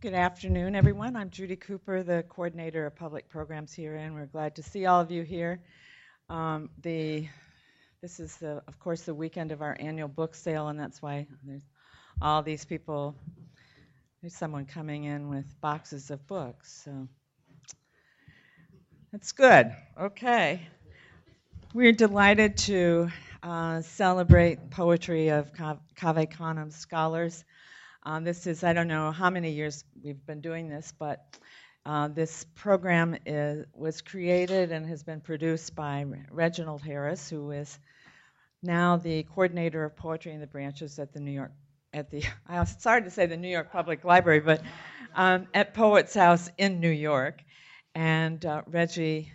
Good afternoon, everyone. I'm Judy Cooper, the coordinator of public programs here, and we're glad to see all of you here. Um, the this is the, of course, the weekend of our annual book sale, and that's why there's all these people. There's someone coming in with boxes of books, so that's good. Okay, we're delighted to uh, celebrate poetry of Cave Canem scholars. Um, this is, I don't know how many years we've been doing this, but uh, this program is, was created and has been produced by Reginald Harris, who is now the coordinator of poetry in the branches at the New York, at the, I started to say the New York Public Library, but um, at Poets House in New York. And uh, Reggie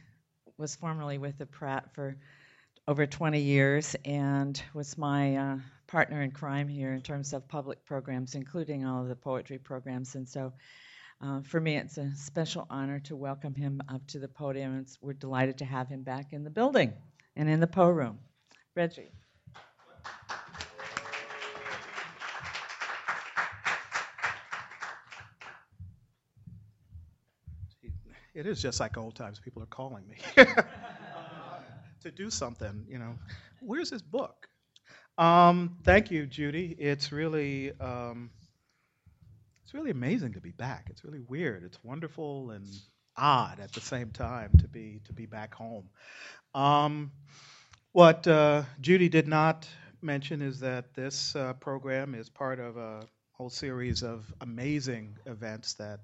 was formerly with the Pratt for over 20 years and was my uh, partner in crime here in terms of public programs, including all of the poetry programs. And so uh, for me, it's a special honor to welcome him up to the podium. And we're delighted to have him back in the building and in the Poe room. Reggie. It is just like old times. People are calling me to do something. You know, where's his book? Um, thank you, Judy. It's really um, it's really amazing to be back. It's really weird. It's wonderful and odd at the same time to be to be back home. Um, what uh, Judy did not mention is that this uh, program is part of a whole series of amazing events that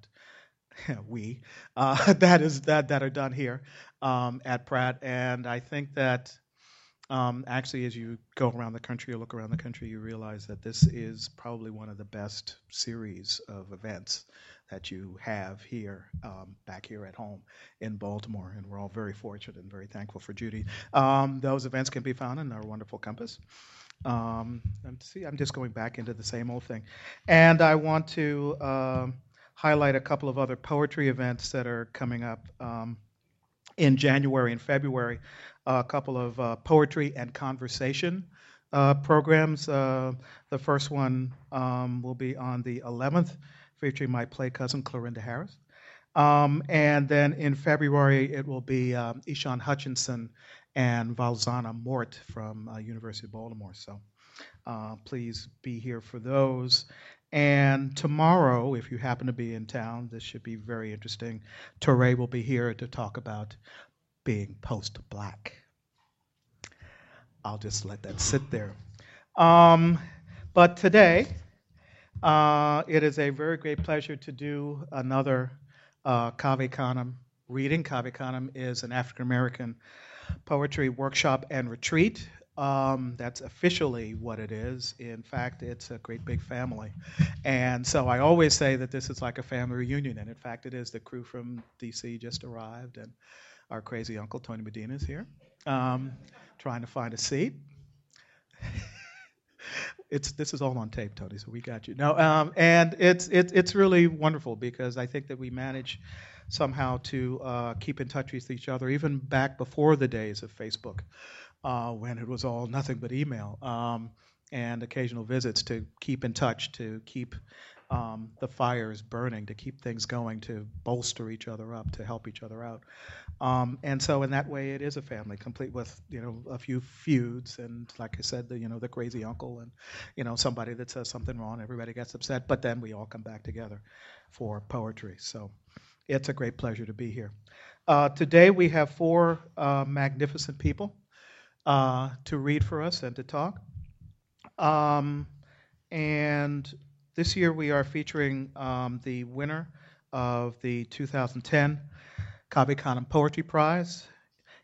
we uh, that is that that are done here um, at Pratt, and I think that um, actually, as you go around the country or look around the country, you realize that this is probably one of the best series of events that you have here, um, back here at home in Baltimore. And we're all very fortunate and very thankful for Judy. Um, those events can be found in our wonderful compass. Um, see, I'm just going back into the same old thing. And I want to um, highlight a couple of other poetry events that are coming up um, in January and February a couple of uh, poetry and conversation uh, programs. Uh, the first one um, will be on the 11th, featuring my play cousin, Clarinda Harris. Um, and then in February, it will be um, Ishion Hutchinson and Valzhyna Mort from uh, University of Baltimore. So uh, please be here for those. And tomorrow, if you happen to be in town, this should be very interesting. Touré will be here to talk about being post black. I'll just let that sit there. Um, but today, uh, it is a very great pleasure to do another uh, Canem reading. Cave Canem is an African American poetry workshop and retreat. Um, that's officially what it is. In fact, it's a great big family. And so I always say that this is like a family reunion. And in fact, it is. The crew from DC just arrived, and our crazy uncle, Tony Medina, is here, um, trying to find a seat. it's this is all on tape, Tony, so we got you. No, um, and it's it's it's really wonderful because I think that we manage somehow to uh, keep in touch with each other, even back before the days of Facebook, uh, when it was all nothing but email um, and occasional visits to keep in touch, to keep um, the fires burning, to keep things going, to bolster each other up, to help each other out. Um, and so in that way, it is a family, complete with you know a few feuds, and like I said, the you know the crazy uncle, and you know somebody that says something wrong, everybody gets upset, but then we all come back together for poetry. So it's a great pleasure to be here. Uh, today we have four uh, magnificent people uh, to read for us and to talk. Um, and this year we are featuring um, the winner of the 2010 Cave Canem Poetry Prize,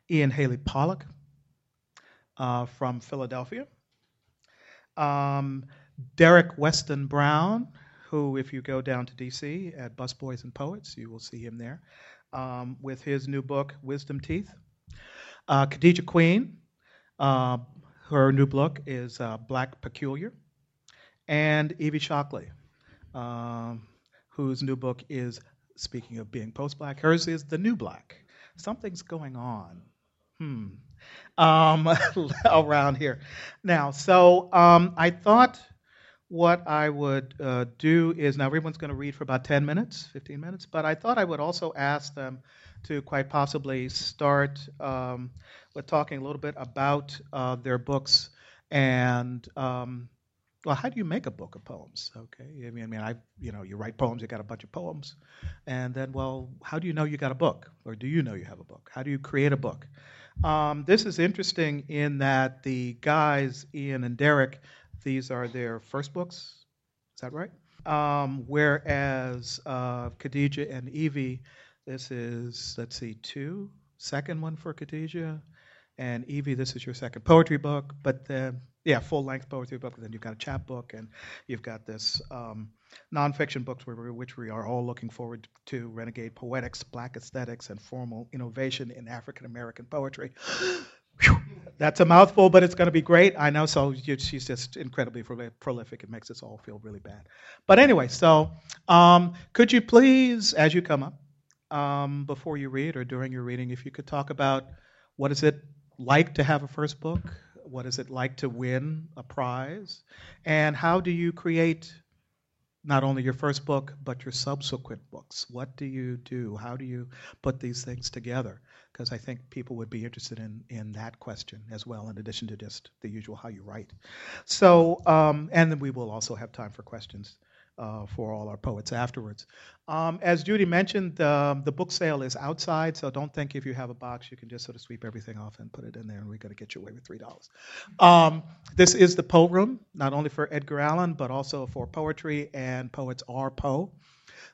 Ian Haley Pollock uh, from Philadelphia. Um, Derek Weston Brown, who, if you go down to DC at Busboys and Poets, you will see him there um, with his new book, Wisdom Teeth. Uh, Khadijah Queen, uh, her new book is uh, Black Peculiar and Evie Shockley, um, whose new book is, speaking of being post black, hers is The New Black. Something's going on. Hmm. Um, around here. Now, so um, I thought what I would uh, do is now everyone's going to read for about 10 minutes, 15 minutes, but I thought I would also ask them to quite possibly start um, with talking a little bit about uh, their books and um, well, how do you make a book of poems? Okay, I mean, I mean, I, you know, you write poems, you got a bunch of poems, and then, well, how do you know you got a book, or do you know you have a book? How do you create a book? Um, this is interesting in that the guys, Ian and Derek, these are their first books. Is that right? Um, whereas uh, Khadijah and Evie, this is let's see, two, second one for Khadijah, and Evie, this is your second poetry book, but then yeah, full length poetry book. Then you've got a chapbook, and you've got this um, nonfiction books, which we are all looking forward to Renegade Poetics, Black Aesthetics, and Formal Innovation in African American Poetry. That's a mouthful, but it's going to be great. I know. So she's just incredibly prolific. It makes us all feel really bad. But anyway, so um, could you please, as you come up, um, before you read or during your reading, if you could talk about what is it like to have a first book? What is it like to win a prize? And how do you create not only your first book, but your subsequent books? What do you do? How do you put these things together? Because I think people would be interested in, in that question as well, in addition to just the usual how you write. So, um, and then we will also have time for questions uh, for all our poets afterwards. Um, as Judy mentioned, the, the book sale is outside, so don't think if you have a box you can just sort of sweep everything off and put it in there, and we're going to get you away with three dollars. Um, this is the Poe Room, not only for Edgar Allan but also for poetry, and poets are Poe.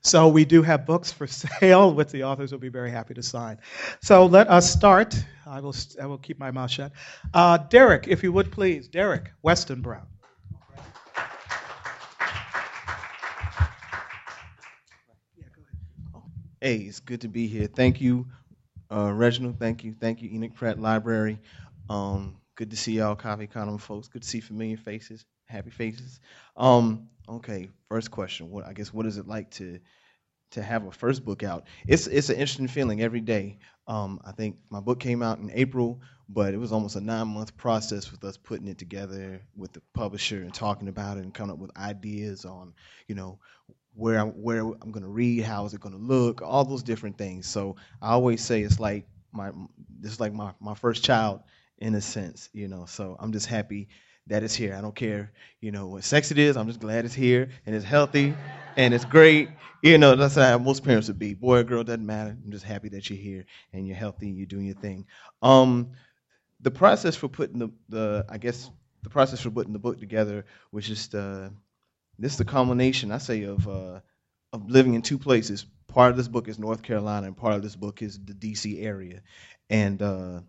So we do have books for sale, which the authors will be very happy to sign. So let us start. I will I will keep my mouth shut. Uh, Derek, if you would please, Derek Weston Brown. Hey, it's good to be here. Thank you, uh, Reginald. Thank you. Thank you, Enoch Pratt Library. Um, good to see y'all, Cave Canem folks. Good to see familiar faces, happy faces. Um, okay, first question. What I guess what is it like to to have a first book out? It's it's an interesting feeling every day. Um, I think my book came out in April, but it was almost a nine month process with us putting it together with the publisher and talking about it and coming up with ideas on, you know, where I'm where I'm gonna read, how is it gonna look, all those different things. So I always say it's like my this is like my my first child in a sense, you know. So I'm just happy that it's here. I don't care, you know, what sex it is. I'm just glad it's here and it's healthy and it's great. You know, that's how most parents would be. Boy or girl doesn't matter. I'm just happy that you're here and you're healthy and you're doing your thing. Um, the process for putting the, the I guess the process for putting the book together was just uh, this is the culmination, I say, of uh, of living in two places. Part of this book is North Carolina, and part of this book is the D.C. area. And uh,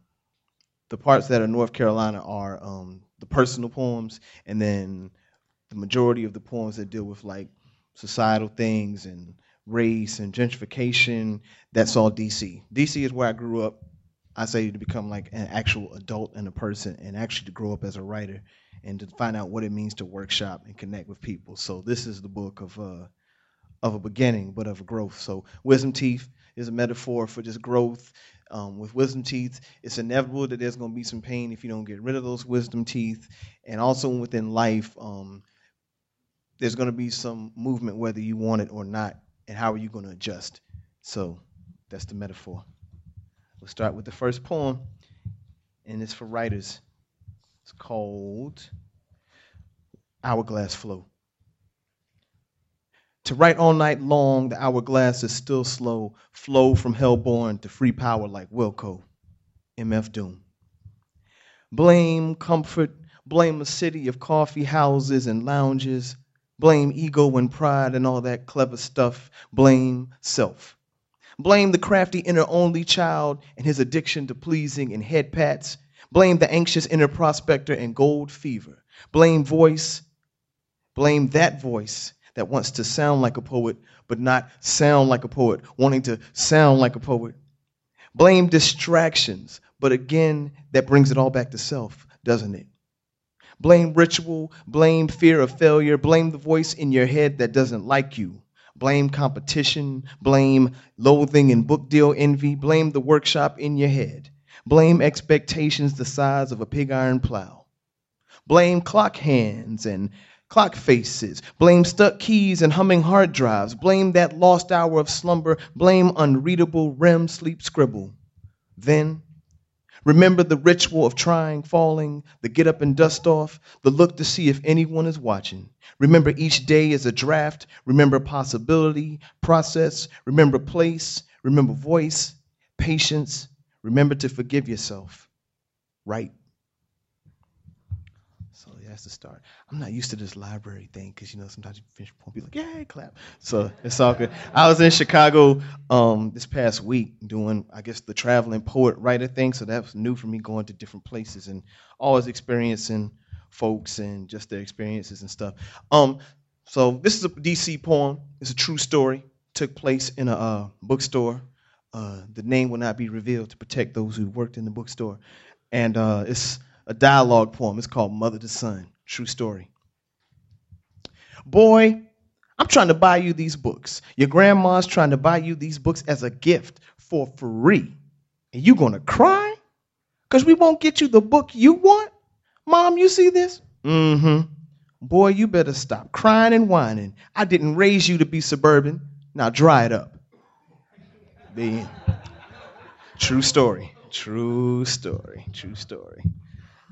the parts that are North Carolina are um, the personal poems, and then the majority of the poems that deal with like societal things and race and gentrification. That's all D.C. D.C. is where I grew up. I say to become like an actual adult and a person, and actually to grow up as a writer and to find out what it means to workshop and connect with people. So this is the book of uh, of a beginning, but of a growth. So wisdom teeth is a metaphor for just growth. Um, with wisdom teeth, it's inevitable that there's going to be some pain if you don't get rid of those wisdom teeth, and also within life, um, there's going to be some movement whether you want it or not, and how are you going to adjust? So that's the metaphor. We'll start with the first poem, and it's for writers. It's called Hourglass Flow. To write all night long, the hourglass is still slow. Flow from hellborn to free power like Wilco. MF Doom. Blame comfort, blame a city of coffee houses and lounges. Blame ego and pride and all that clever stuff. Blame self. Blame the crafty inner only child and his addiction to pleasing and head pats. Blame the anxious inner prospector and gold fever. Blame voice. Blame that voice that wants to sound like a poet, but not sound like a poet, wanting to sound like a poet. Blame distractions, but again, that brings it all back to self, doesn't it? Blame ritual, blame fear of failure, blame the voice in your head that doesn't like you. Blame competition, blame loathing and book deal envy, blame the workshop in your head. Blame expectations the size of a pig iron plow. Blame clock hands and clock faces, blame stuck keys and humming hard drives, blame that lost hour of slumber, blame unreadable REM sleep scribble. Then remember the ritual of trying, falling, the get up and dust off, the look to see if anyone is watching. Remember each day is a draft, remember possibility, process, remember place, remember voice, patience, remember to forgive yourself. Right that's the start. I'm not used to this library thing because you know sometimes you finish poem, be like, "Yay, clap!" So it's all good. I was in Chicago um, this past week doing, I guess, the traveling poet writer thing. So that was new for me, going to different places and always experiencing folks and just their experiences and stuff. Um, so this is a DC poem. It's a true story. Took place in a uh, bookstore. Uh, the name will not be revealed to protect those who worked in the bookstore, and uh, it's a dialogue poem. It's called Mother to Son. True story. Boy, I'm trying to buy you these books. Your grandma's trying to buy you these books as a gift for free. And you gonna cry? Because we won't get you the book you want? Mom, you see this? Mm-hmm. Boy, you better stop crying and whining. I didn't raise you to be suburban. Now dry it up. The True story. True story. True story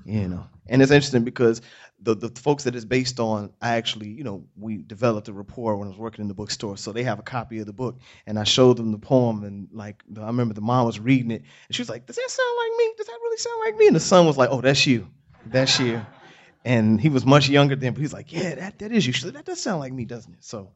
you know. And it's interesting because the, the folks that it's based on i actually you know we developed a rapport when i was working in the bookstore. So they have a copy of the book. And i showed them the poem and like i remember the mom was reading it. And she was like does that sound like me? Does that really sound like me? And the son was like oh that's you. That's you. And he was much younger then but he's like yeah that, that is you said that does sound like me doesn't it? So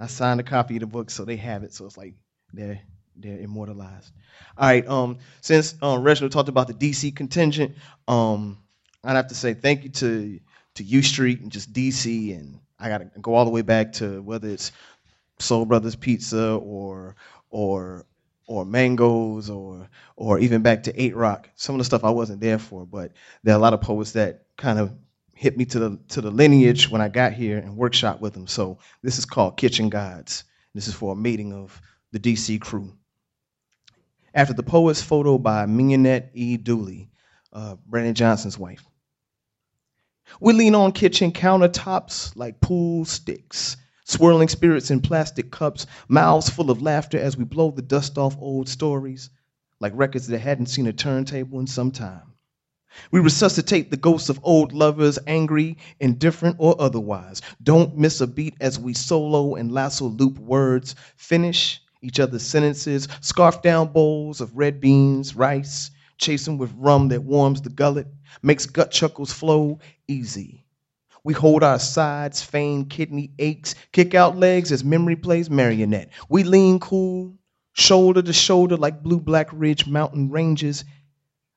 i signed a copy of the book so they have it. So it's like they're they're immortalized. All right um since um, reginald talked about the dc contingent um I'd have to say thank you to to U Street and just DC, and I got to go all the way back to whether it's Soul Brothers Pizza or or or Mangoes or or even back to Eight Rock. Some of the stuff I wasn't there for, but there are a lot of poets that kind of hit me to the to the lineage when I got here and workshop with them. So this is called Kitchen Gods. This is for a meeting of the DC crew. After the poet's photo by Mignonette E. Dooley, uh, Brandon Johnson's wife. We lean on kitchen countertops like pool sticks, swirling spirits in plastic cups, mouths full of laughter as we blow the dust off old stories, like records that hadn't seen a turntable in some time. We resuscitate the ghosts of old lovers, angry, indifferent, or otherwise. Don't miss a beat as we solo and lasso loop words, finish each other's sentences, scarf down bowls of red beans, rice, chasing with rum that warms the gullet, makes gut chuckles flow easy. We hold our sides, feign kidney aches, kick out legs as memory plays marionette. We lean cool, shoulder to shoulder like blue black ridge mountain ranges.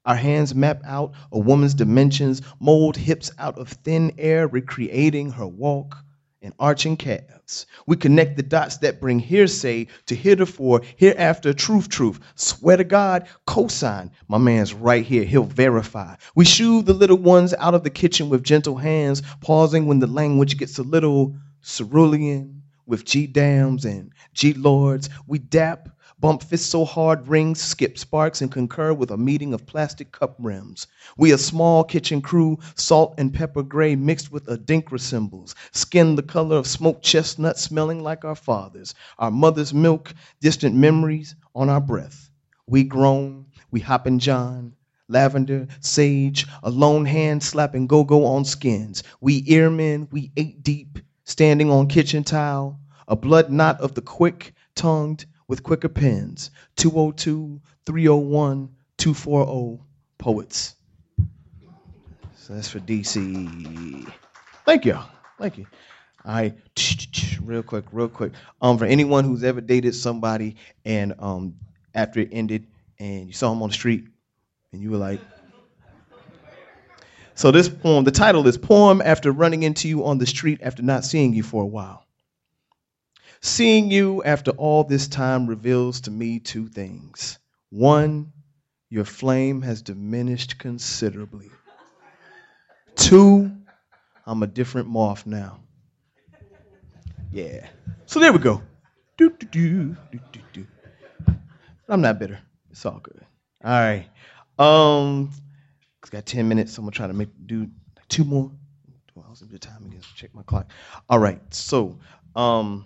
Our hands map out a woman's dimensions, mold hips out of thin air, recreating her walk and arching calves. We connect the dots that bring hearsay to heretofore, hereafter, truth, truth. Swear to God, cosign. My man's right here, he'll verify. We shoo the little ones out of the kitchen with gentle hands, pausing when the language gets a little cerulean with G dams and G lords. We dap bump fists so hard rings skip sparks and concur with a meeting of plastic cup rims. We a small kitchen crew, salt and pepper gray mixed with adinkra symbols, skin the color of smoked chestnut smelling like our fathers, our mother's milk, distant memories on our breath. We groan, we hop and john, lavender, sage, a lone hand slapping go-go on skins. We earmen, we eight deep, standing on kitchen tile, a blood knot of the quick-tongued, with quicker pens 202 301 240 poets. So that's for DC. Thank you. Thank you. Right, real quick, real quick. Um, for anyone who's ever dated somebody and um, after it ended and you saw him on the street and you were like, so this poem, the title is Poem After Running Into You on the Street After Not Seeing You for a While. Seeing you after all this time reveals to me two things. One, your flame has diminished considerably. Two, I'm a different moth now. Yeah. So there we go. Do, do, do, do, do, do. I'm not bitter. It's all good. All right. Um, I got 10 minutes. So I'm gonna try to make do two more. Well, I'll see the time again. Check my clock. All right. So, um,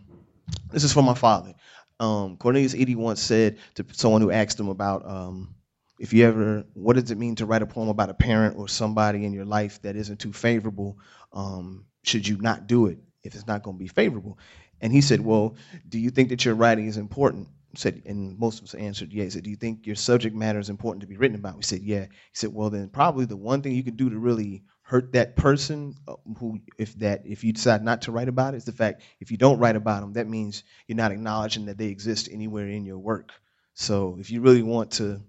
this is for my father. Um, Cornelius Eady once said to someone who asked him about um, if you ever, what does it mean to write a poem about a parent or somebody in your life that isn't too favorable? Um, should you not do it if it's not going to be favorable? And he said, Well, do you think that your writing is important? said, and most of us answered, yeah. He said, do you think your subject matter is important to be written about? We said, yeah. He said, well, then probably the one thing you can do to really hurt that person uh, who, if that, if you decide not to write about it, is the fact if you don't write about them, that means you're not acknowledging that they exist anywhere in your work. So if you really want to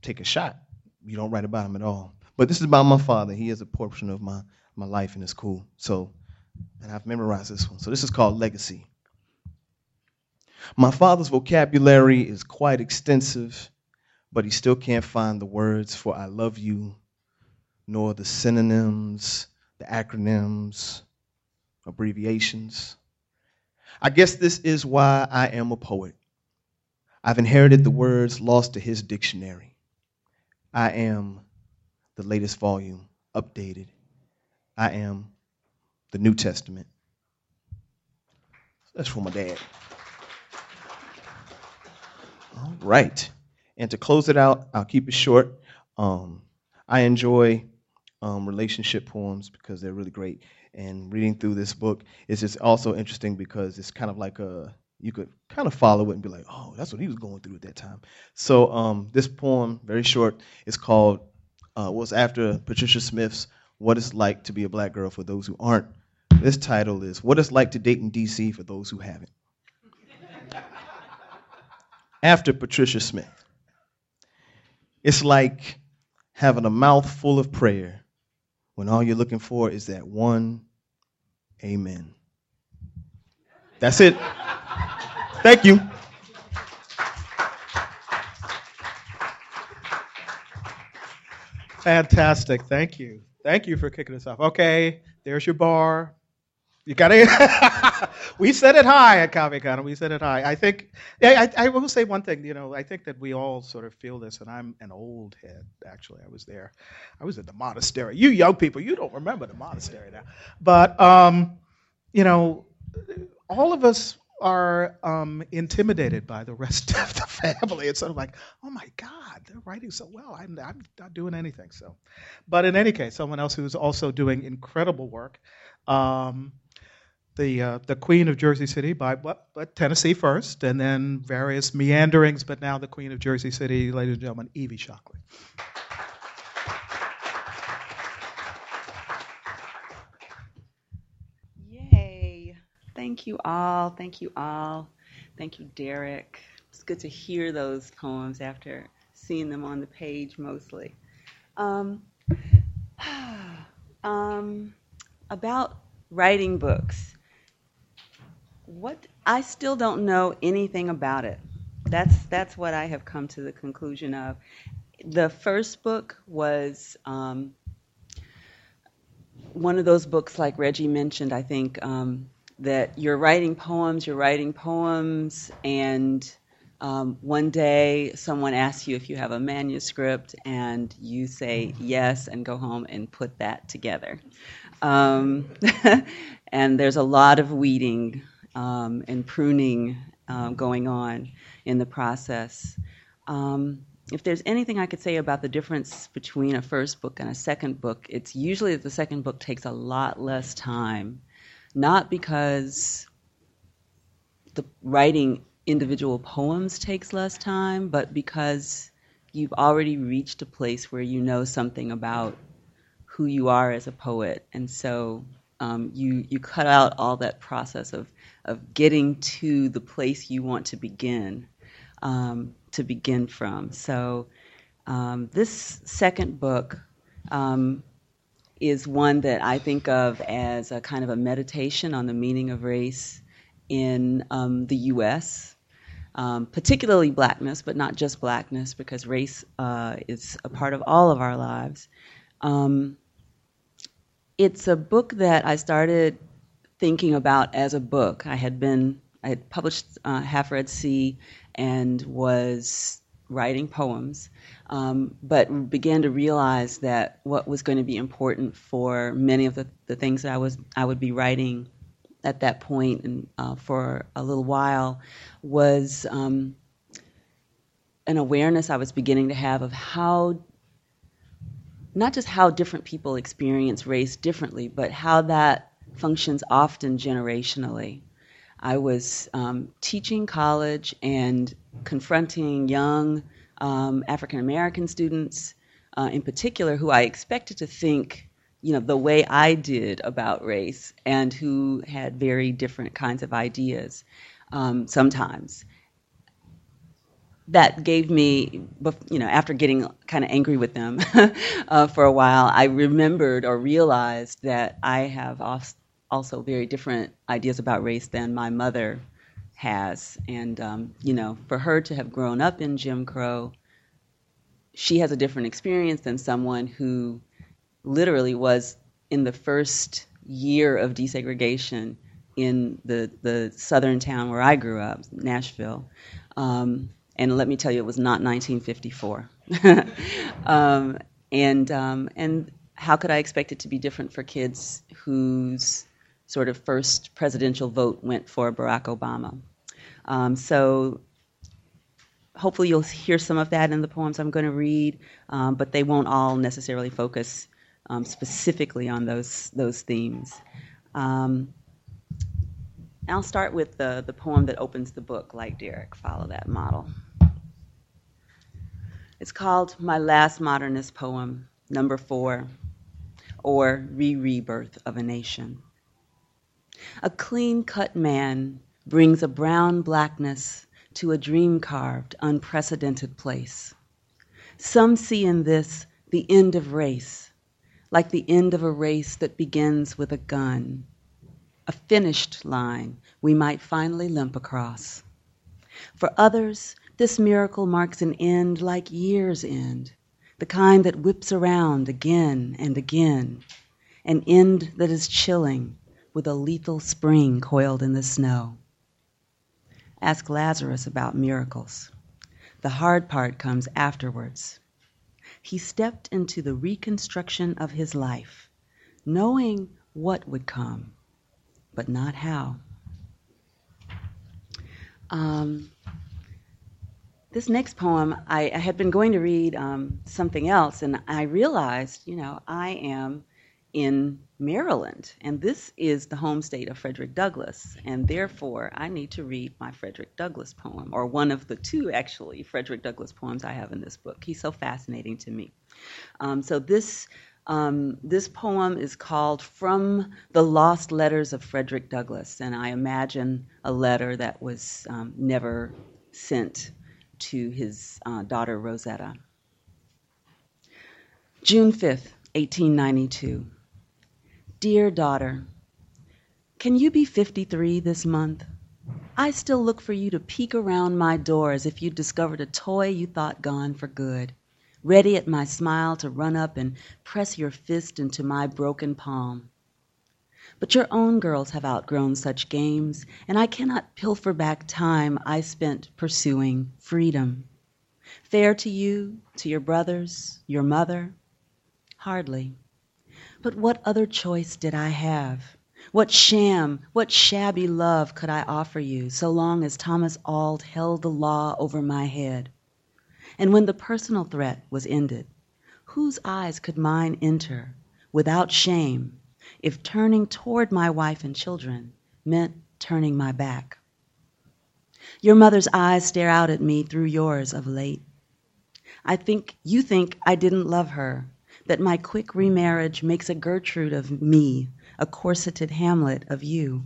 take a shot, you don't write about them at all. But this is about my father. He is a portion of my my life, and it's cool. So, and I've memorized this one. So this is called Legacy. My father's vocabulary is quite extensive, but he still can't find the words for I love you, nor the synonyms, the acronyms, abbreviations. I guess this is why I am a poet. I've inherited the words lost to his dictionary. I am the latest volume, updated. I am the New Testament. That's for my dad. All right. And to close it out, I'll keep it short. Um, I enjoy um, relationship poems because they're really great. And reading through this book is just also interesting because it's kind of like a you could kind of follow it and be like, oh, that's what he was going through at that time. So um, this poem, very short, is called uh, was after Patricia Smith's "What It's Like to Be a Black Girl" for those who aren't. This title is "What It's Like to Date in D.C." for those who haven't after Patricia Smith. It's like having a mouth full of prayer when all you're looking for is that one amen. That's it. Thank you. Fantastic. Thank you. Thank you for kicking us off. Okay, there's your bar. You got it. we set it high at Comic Con. We set it high. I think. I, I, will say one thing. You know, I think that we all sort of feel this, and I'm an old head. Actually, I was there. I was at the monastery. You young people, you don't remember the monastery now, but um, you know, all of us are um, intimidated by the rest of the family. It's sort of like, oh my God, they're writing so well. I'm, I'm not doing anything. So, but in any case, someone else who's also doing incredible work. Um, the uh, the Queen of Jersey City by what, Tennessee first, and then various meanderings, but now the Queen of Jersey City, ladies and gentlemen, Evie Shockley. Yay! Thank you all. Thank you all. Thank you, Derek. It's good to hear those poems after seeing them on the page mostly. Um, um, about writing books what I still don't know anything about it. That's that's what I have come to the conclusion of. The first book was um, one of those books, like Reggie mentioned. I think um, that you're writing poems, you're writing poems, and um, one day someone asks you if you have a manuscript, and you say yes, and go home and put that together. Um, and there's a lot of weeding um, and pruning um, going on in the process. Um, if there's anything I could say about the difference between a first book and a second book, it's usually that the second book takes a lot less time, not because the writing individual poems takes less time, but because you've already reached a place where you know something about who you are as a poet, and so um, you you cut out all that process of of getting to the place you want to begin um, to begin from. So um, this second book um, is one that I think of as a kind of a meditation on the meaning of race in um, the U.S. Um, particularly blackness, but not just blackness, because race uh, is a part of all of our lives. Um, it's a book that I started thinking about as a book. I had been I had published uh, Half Red Sea and was writing poems, um, but began to realize that what was going to be important for many of the, the things that I was I would be writing at that point and uh, for a little while was um, an awareness I was beginning to have of how not just how different people experience race differently, but how that functions often generationally. I was um, teaching college and confronting young um, African American students, uh, in particular, who I expected to think, you know, the way I did about race, and who had very different kinds of ideas um, sometimes. That gave me, you know, after getting kind of angry with them uh, for a while, I remembered or realized that I have also very different ideas about race than my mother has. And, um, you know, for her to have grown up in Jim Crow, she has a different experience than someone who literally was in the first year of desegregation in the, the southern town where I grew up, Nashville. Um, and let me tell you, it was not 1954. um, and, um, and how could I expect it to be different for kids whose sort of first presidential vote went for Barack Obama? Um, so hopefully you'll hear some of that in the poems I'm going to read, um, but they won't all necessarily focus um, specifically on those those themes. Um, I'll start with the, the poem that opens the book, like Derek, follow that model. It's called My Last Modernist Poem, number four, or Re Rebirth of a Nation. A clean cut man brings a brown blackness to a dream carved, unprecedented place. Some see in this the end of race, like the end of a race that begins with a gun, a finished line we might finally limp across. For others, this miracle marks an end like years' end, the kind that whips around again and again, an end that is chilling with a lethal spring coiled in the snow. Ask Lazarus about miracles. The hard part comes afterwards. He stepped into the reconstruction of his life, knowing what would come, but not how. Um, this next poem, I, I, had been going to read um, something else, and I realized, you know, I am in Maryland, and this is the home state of Frederick Douglass, and therefore I need to read my Frederick Douglass poem, or one of the two actually Frederick Douglass poems I have in this book. He's so fascinating to me. Um, so this um, this poem is called From the Lost Letters of Frederick Douglass, and I imagine a letter that was um, never sent to his uh, daughter Rosetta. June 5th, 1892. Dear daughter, can you be 53 this month? I still look for you to peek around my door as if you'd discovered a toy you thought gone for good, ready at my smile to run up and press your fist into my broken palm. But your own girls have outgrown such games, and I cannot pilfer back time I spent pursuing freedom. Fair to you, to your brothers, your mother? Hardly. But what other choice did I have? What sham, what shabby love could I offer you so long as Thomas Auld held the law over my head? And when the personal threat was ended, whose eyes could mine enter without shame if turning toward my wife and children meant turning my back? Your mother's eyes stare out at me through yours of late. I think you think I didn't love her that my quick remarriage makes a Gertrude of me, a corseted Hamlet of you.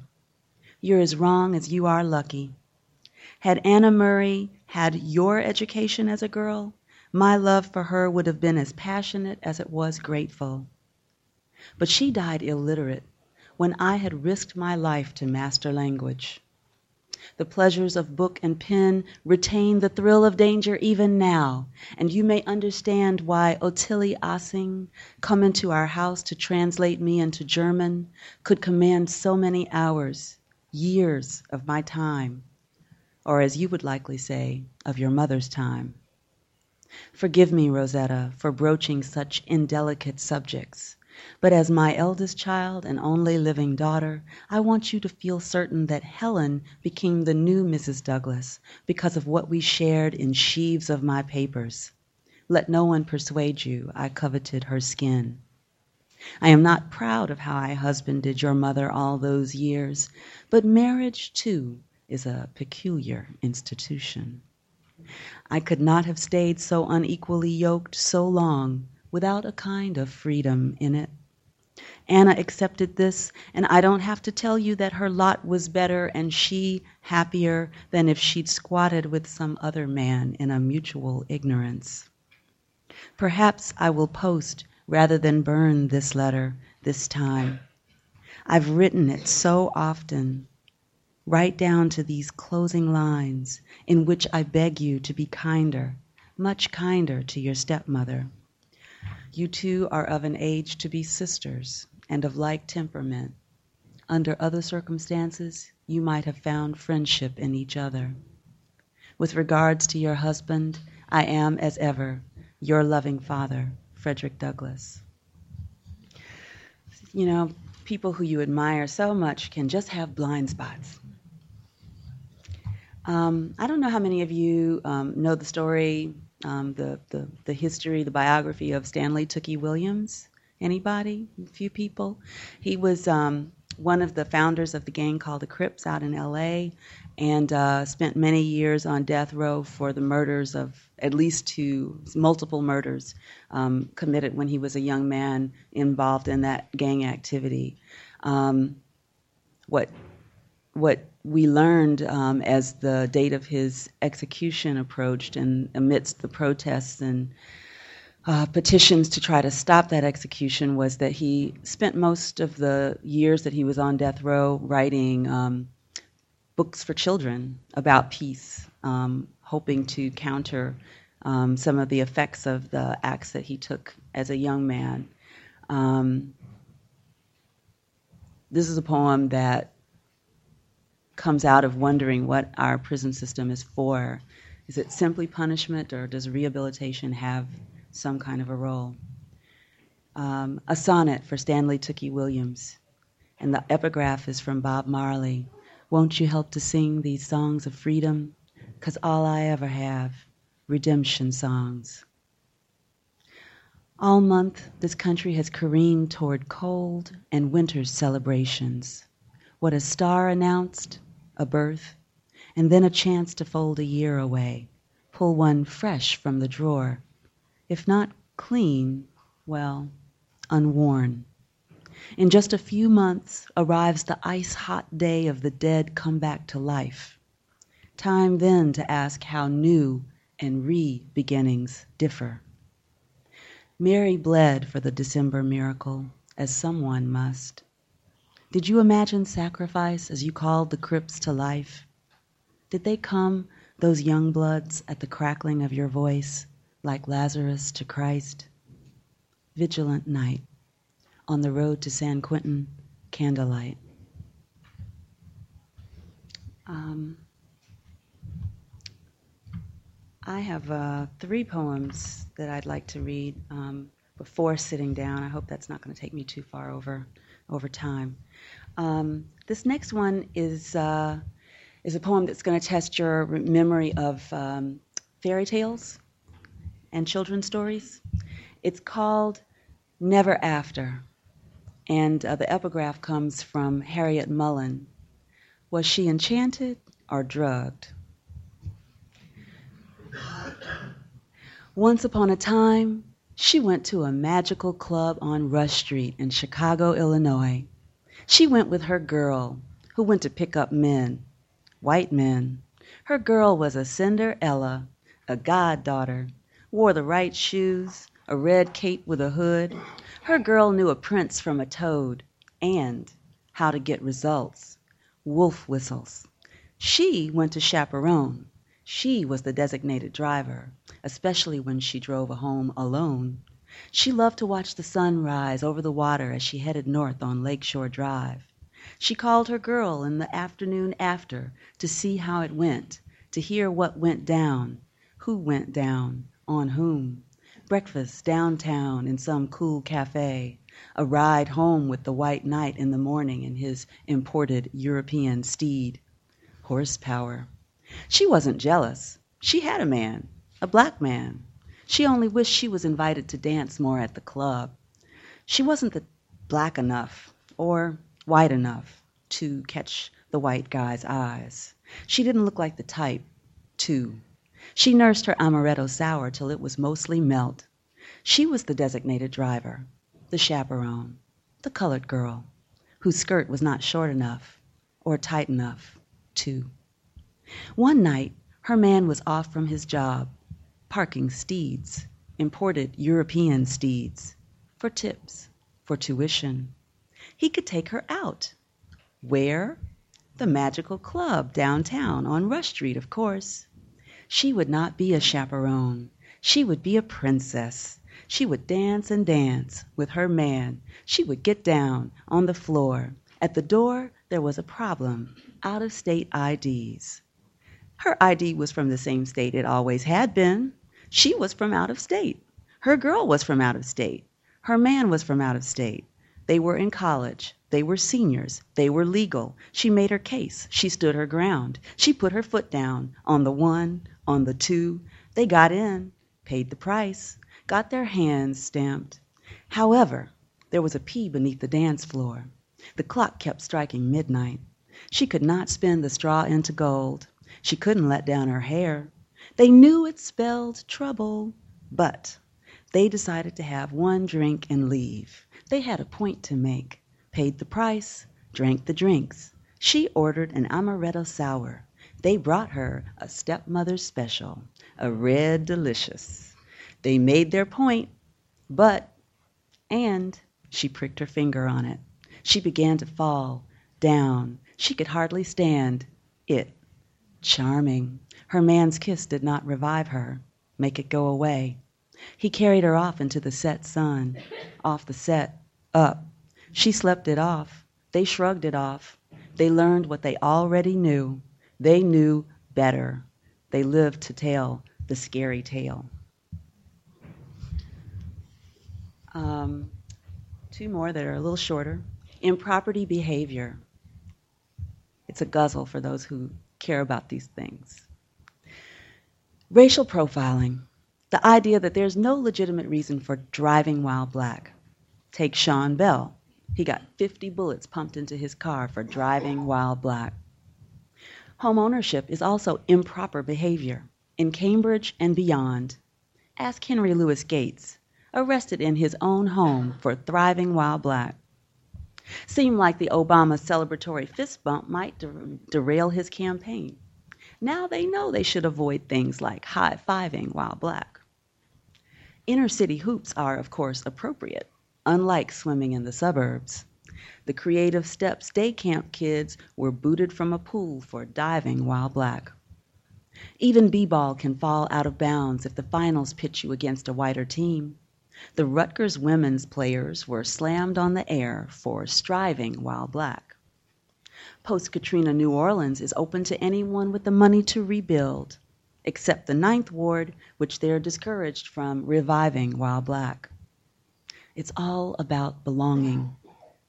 You're as wrong as you are lucky. Had Anna Murray had your education as a girl, my love for her would have been as passionate as it was grateful. But she died illiterate when I had risked my life to master language. The pleasures of book and pen retain the thrill of danger even now, and you may understand why Ottilie Assing, come into our house to translate me into German, could command so many hours, years of my time, or as you would likely say, of your mother's time. Forgive me, Rosetta, for broaching such indelicate subjects. But as my eldest child and only living daughter, I want you to feel certain that Helen became the new Mrs. Douglass because of what we shared in sheaves of my papers. Let no one persuade you I coveted her skin. I am not proud of how I husbanded your mother all those years, but marriage, too, is a peculiar institution. I could not have stayed so unequally yoked so long without a kind of freedom in it. Anna accepted this, and I don't have to tell you that her lot was better and she happier than if she'd squatted with some other man in a mutual ignorance. Perhaps I will post rather than burn this letter this time. I've written it so often, right down to these closing lines in which I beg you to be kinder, much kinder to your stepmother. You two are of an age to be sisters and of like temperament. Under other circumstances, you might have found friendship in each other. With regards to your husband, I am, as ever, your loving father, Frederick Douglass. You know, people who you admire so much can just have blind spots. Um, I don't know how many of you um, know the story, um, the, the, the history, the biography of Stanley Tookie Williams. Anybody? A few people. He was um, one of the founders of the gang called the Crips out in L.A. and uh, spent many years on death row for the murders of at least two, multiple murders um, committed when he was a young man involved in that gang activity. Um, what what we learned um, as the date of his execution approached, and amidst the protests and uh, petitions to try to stop that execution, was that he spent most of the years that he was on death row writing um, books for children about peace, um, hoping to counter um, some of the effects of the acts that he took as a young man. Um, this is a poem that comes out of wondering what our prison system is for. Is it simply punishment, or does rehabilitation have some kind of a role? Um, a sonnet for Stanley Tookie Williams, and the epigraph is from Bob Marley. Won't you help to sing these songs of freedom? Cause all I ever have, redemption songs. All month, this country has careened toward cold and winter's celebrations. What a star announced, a birth, and then a chance to fold a year away, pull one fresh from the drawer. If not clean, well, unworn. In just a few months arrives the ice hot day of the dead come back to life. Time then to ask how new and re beginnings differ. Mary bled for the December miracle, as someone must. Did you imagine sacrifice as you called the Crips to life? Did they come, those young bloods, at the crackling of your voice, like Lazarus to Christ? Vigilant night, on the road to San Quentin, candlelight. Um, I have uh, three poems that I'd like to read um, before sitting down. I hope that's not going to take me too far over over time. Um, this next one is uh, is a poem that's going to test your memory of um, fairy tales and children's stories. It's called Never After, and uh, the epigraph comes from Harryette Mullen. Was she enchanted or drugged? Once upon a time, she went to a magical club on Rush Street in Chicago, Illinois. She went with her girl, who went to pick up men, white men. Her girl was a Cinderella, a goddaughter, wore the right shoes, a red cape with a hood. Her girl knew a prince from a toad, and how to get results wolf whistles. She went to chaperone. She was the designated driver, especially when she drove home alone. She loved to watch the sun rise over the water as she headed north on Lake Shore Drive. She called her girl in the afternoon after to see how it went, to hear what went down, who went down, on whom. Breakfast downtown in some cool cafe. A ride home with the white knight in the morning in his imported European steed. Horsepower. She wasn't jealous. She had a man, a black man. She only wished she was invited to dance more at the club. She wasn't black enough or white enough to catch the white guy's eyes. She didn't look like the type, too. She nursed her amaretto sour till it was mostly melt. She was the designated driver, the chaperone, the colored girl, whose skirt was not short enough or tight enough, too. One night her man was off from his job, parking steeds, imported European steeds, for tips, for tuition. He could take her out. Where? The Magical Club downtown on Rush Street, of course. She would not be a chaperone. She would be a princess. She would dance and dance with her man. She would get down on the floor. At the door there was a problem out of state IDs. Her ID was from the same state it always had been. She was from out of state. Her girl was from out of state. Her man was from out of state. They were in college. They were seniors. They were legal. She made her case. She stood her ground. She put her foot down on the one, on the two. They got in, paid the price, got their hands stamped. However, there was a a pea beneath the dance floor. The clock kept striking midnight. She could not spin the straw into gold. She couldn't let down her hair. They knew it spelled trouble. But they decided to have one drink and leave. They had a point to make. Paid the price, drank the drinks. She ordered an amaretto sour. They brought her a stepmother's special, a red delicious. They made their point, but and she pricked her finger on it. She began to fall down. She could hardly stand it. Charming. Her man's kiss did not revive her, make it go away. He carried her off into the set sun, off the set, up. She slept it off. They shrugged it off. They learned what they already knew. They knew better. They lived to tell the scary tale. Um, two more that are a little shorter. Improperty behavior. It's a ghazal for those who care about these things. Racial profiling. The idea that there's no legitimate reason for driving while black. Take Sean Bell. He got 50 bullets pumped into his car for driving while black. Home ownership is also improper behavior in Cambridge and beyond. Ask Henry Louis Gates, arrested in his own home for thriving while black. Seemed like the Obama celebratory fist bump might der- derail his campaign. Now they know they should avoid things like high fiving while black. Inner city hoops are, of course, appropriate, unlike swimming in the suburbs. The creative steps day camp kids were booted from a pool for diving while black. Even b-ball can fall out of bounds if the finals pitch you against a whiter team. The Rutgers women's players were slammed on the air for striving while black. Post Katrina New Orleans is open to anyone with the money to rebuild, except the Ninth Ward, which they're discouraged from reviving while black. It's all about belonging.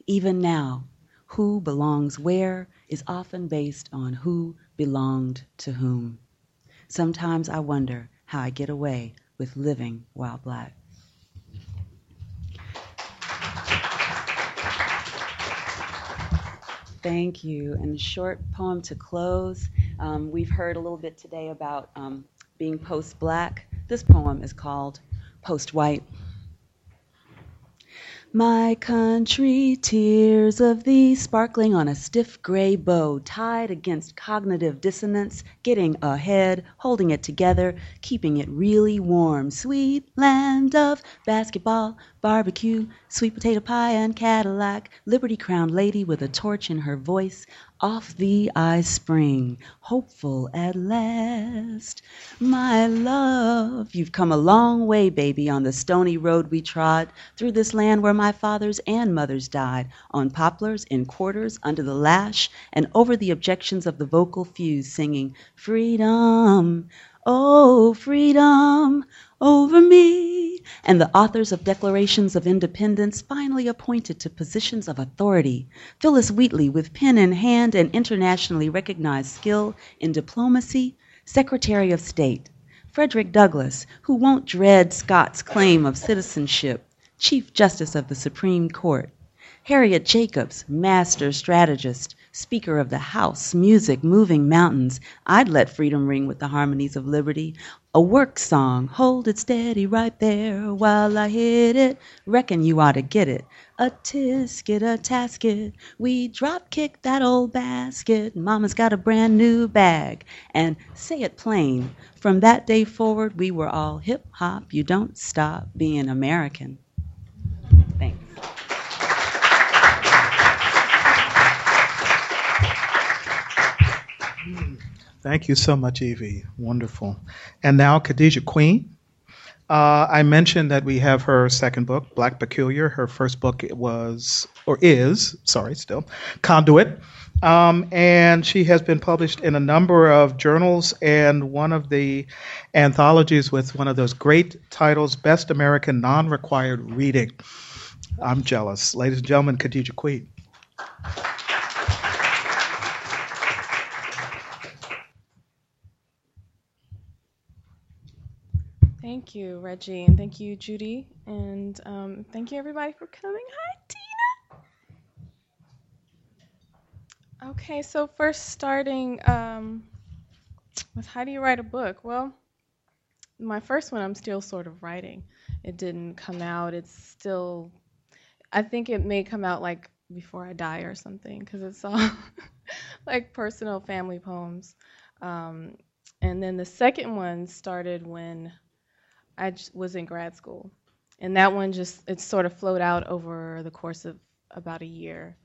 Even now, who belongs where is often based on who belonged to whom. Sometimes I wonder how I get away with living while black. Thank you. And a short poem to close. Um, we've heard a little bit today about um, being post black. This poem is called Post White. My country, tears of thee sparkling on a stiff gray bow, tied against cognitive dissonance, getting ahead, holding it together, keeping it really warm. Sweet land of basketball, barbecue, sweet potato pie and Cadillac, liberty crowned lady with a torch in her voice, off thee I spring, hopeful at last. My love, you've come a long way, baby, on the stony road we trod, through this land where my fathers and mothers died, on poplars, in quarters, under the lash, and over the objections of the vocal few, singing, Freedom! Oh, freedom over me. And the authors of Declarations of Independence finally appointed to positions of authority. Phillis Wheatley, with pen in hand and internationally recognized skill in diplomacy, Secretary of State. Frederick Douglass, who won't Dred Scott's claim of citizenship, Chief Justice of the Supreme Court. Harriet Jacobs, master strategist, Speaker of the House, music, moving mountains. I'd let freedom ring with the harmonies of liberty. A work song, hold it steady right there while I hit it. Reckon you ought to get it. A tisket, a tasket. We drop kick that old basket. Mama's got a brand new bag. And say it plain. From that day forward, we were all hip hop. You don't stop being American. Thank you so much, Evie. Wonderful. And now, Khadijah Queen. Uh, I mentioned that we have her second book, Black Peculiar. Her first book was, or is, sorry, still, Conduit. Um, and she has been published in a number of journals and one of the anthologies with one of those great titles, Best American Non Required Reading. I'm jealous. Ladies and gentlemen, Khadijah Queen. Thank you, Reggie, and thank you, Judy, and um, thank you, everybody, for coming. Hi, Tina. Okay, so first starting um, with how do you write a book? Well, my first one I'm still sort of writing. It didn't come out. It's still, I think it may come out like before I die or something, because it's all like personal family poems. Um, and then the second one started when I was in grad school, and that one just it sort of flowed out over the course of about a year,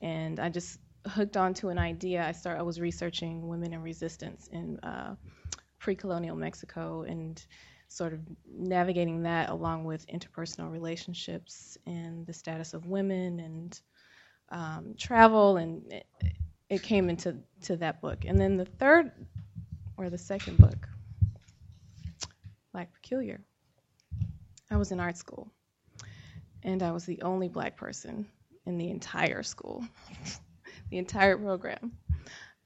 and I just hooked onto an idea. I started I was researching women and resistance in uh, pre-colonial Mexico and sort of navigating that along with interpersonal relationships and the status of women and um, travel, and it, it came into to that book. And then the third or the second book Black Peculiar. I was in art school, and I was the only black person in the entire school, the entire program.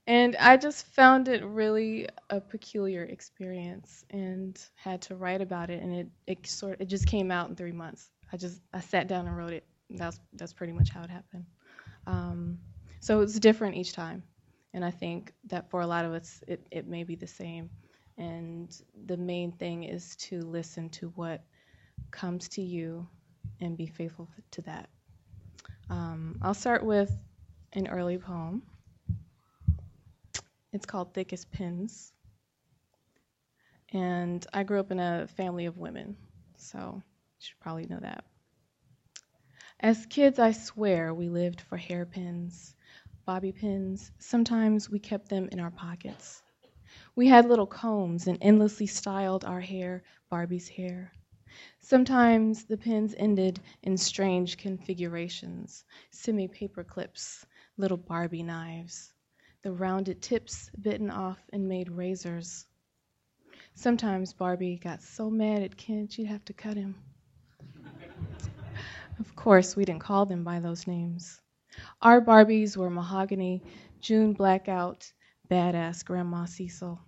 And I just found it really a peculiar experience and had to write about it and it, it sort it just came out in three months. I just I sat down and wrote it. That's that's pretty much how it happened. Um, so it's different each time. And I think that for a lot of us it, it may be the same. And the main thing is to listen to what comes to you and be faithful to that. Um, I'll start with an early poem. It's called Thick as Pins. And I grew up in a family of women, so you should probably know that. As kids, I swear we lived for hairpins, bobby pins. Sometimes we kept them in our pockets. We had little combs and endlessly styled our hair Barbie's hair. Sometimes the pins ended in strange configurations semi paper clips, little Barbie knives, the rounded tips bitten off and made razors. Sometimes Barbie got so mad at Ken she'd have to cut him. of course, we didn't call them by those names. Our Barbies were mahogany, June blackout, badass Grandma Cecil.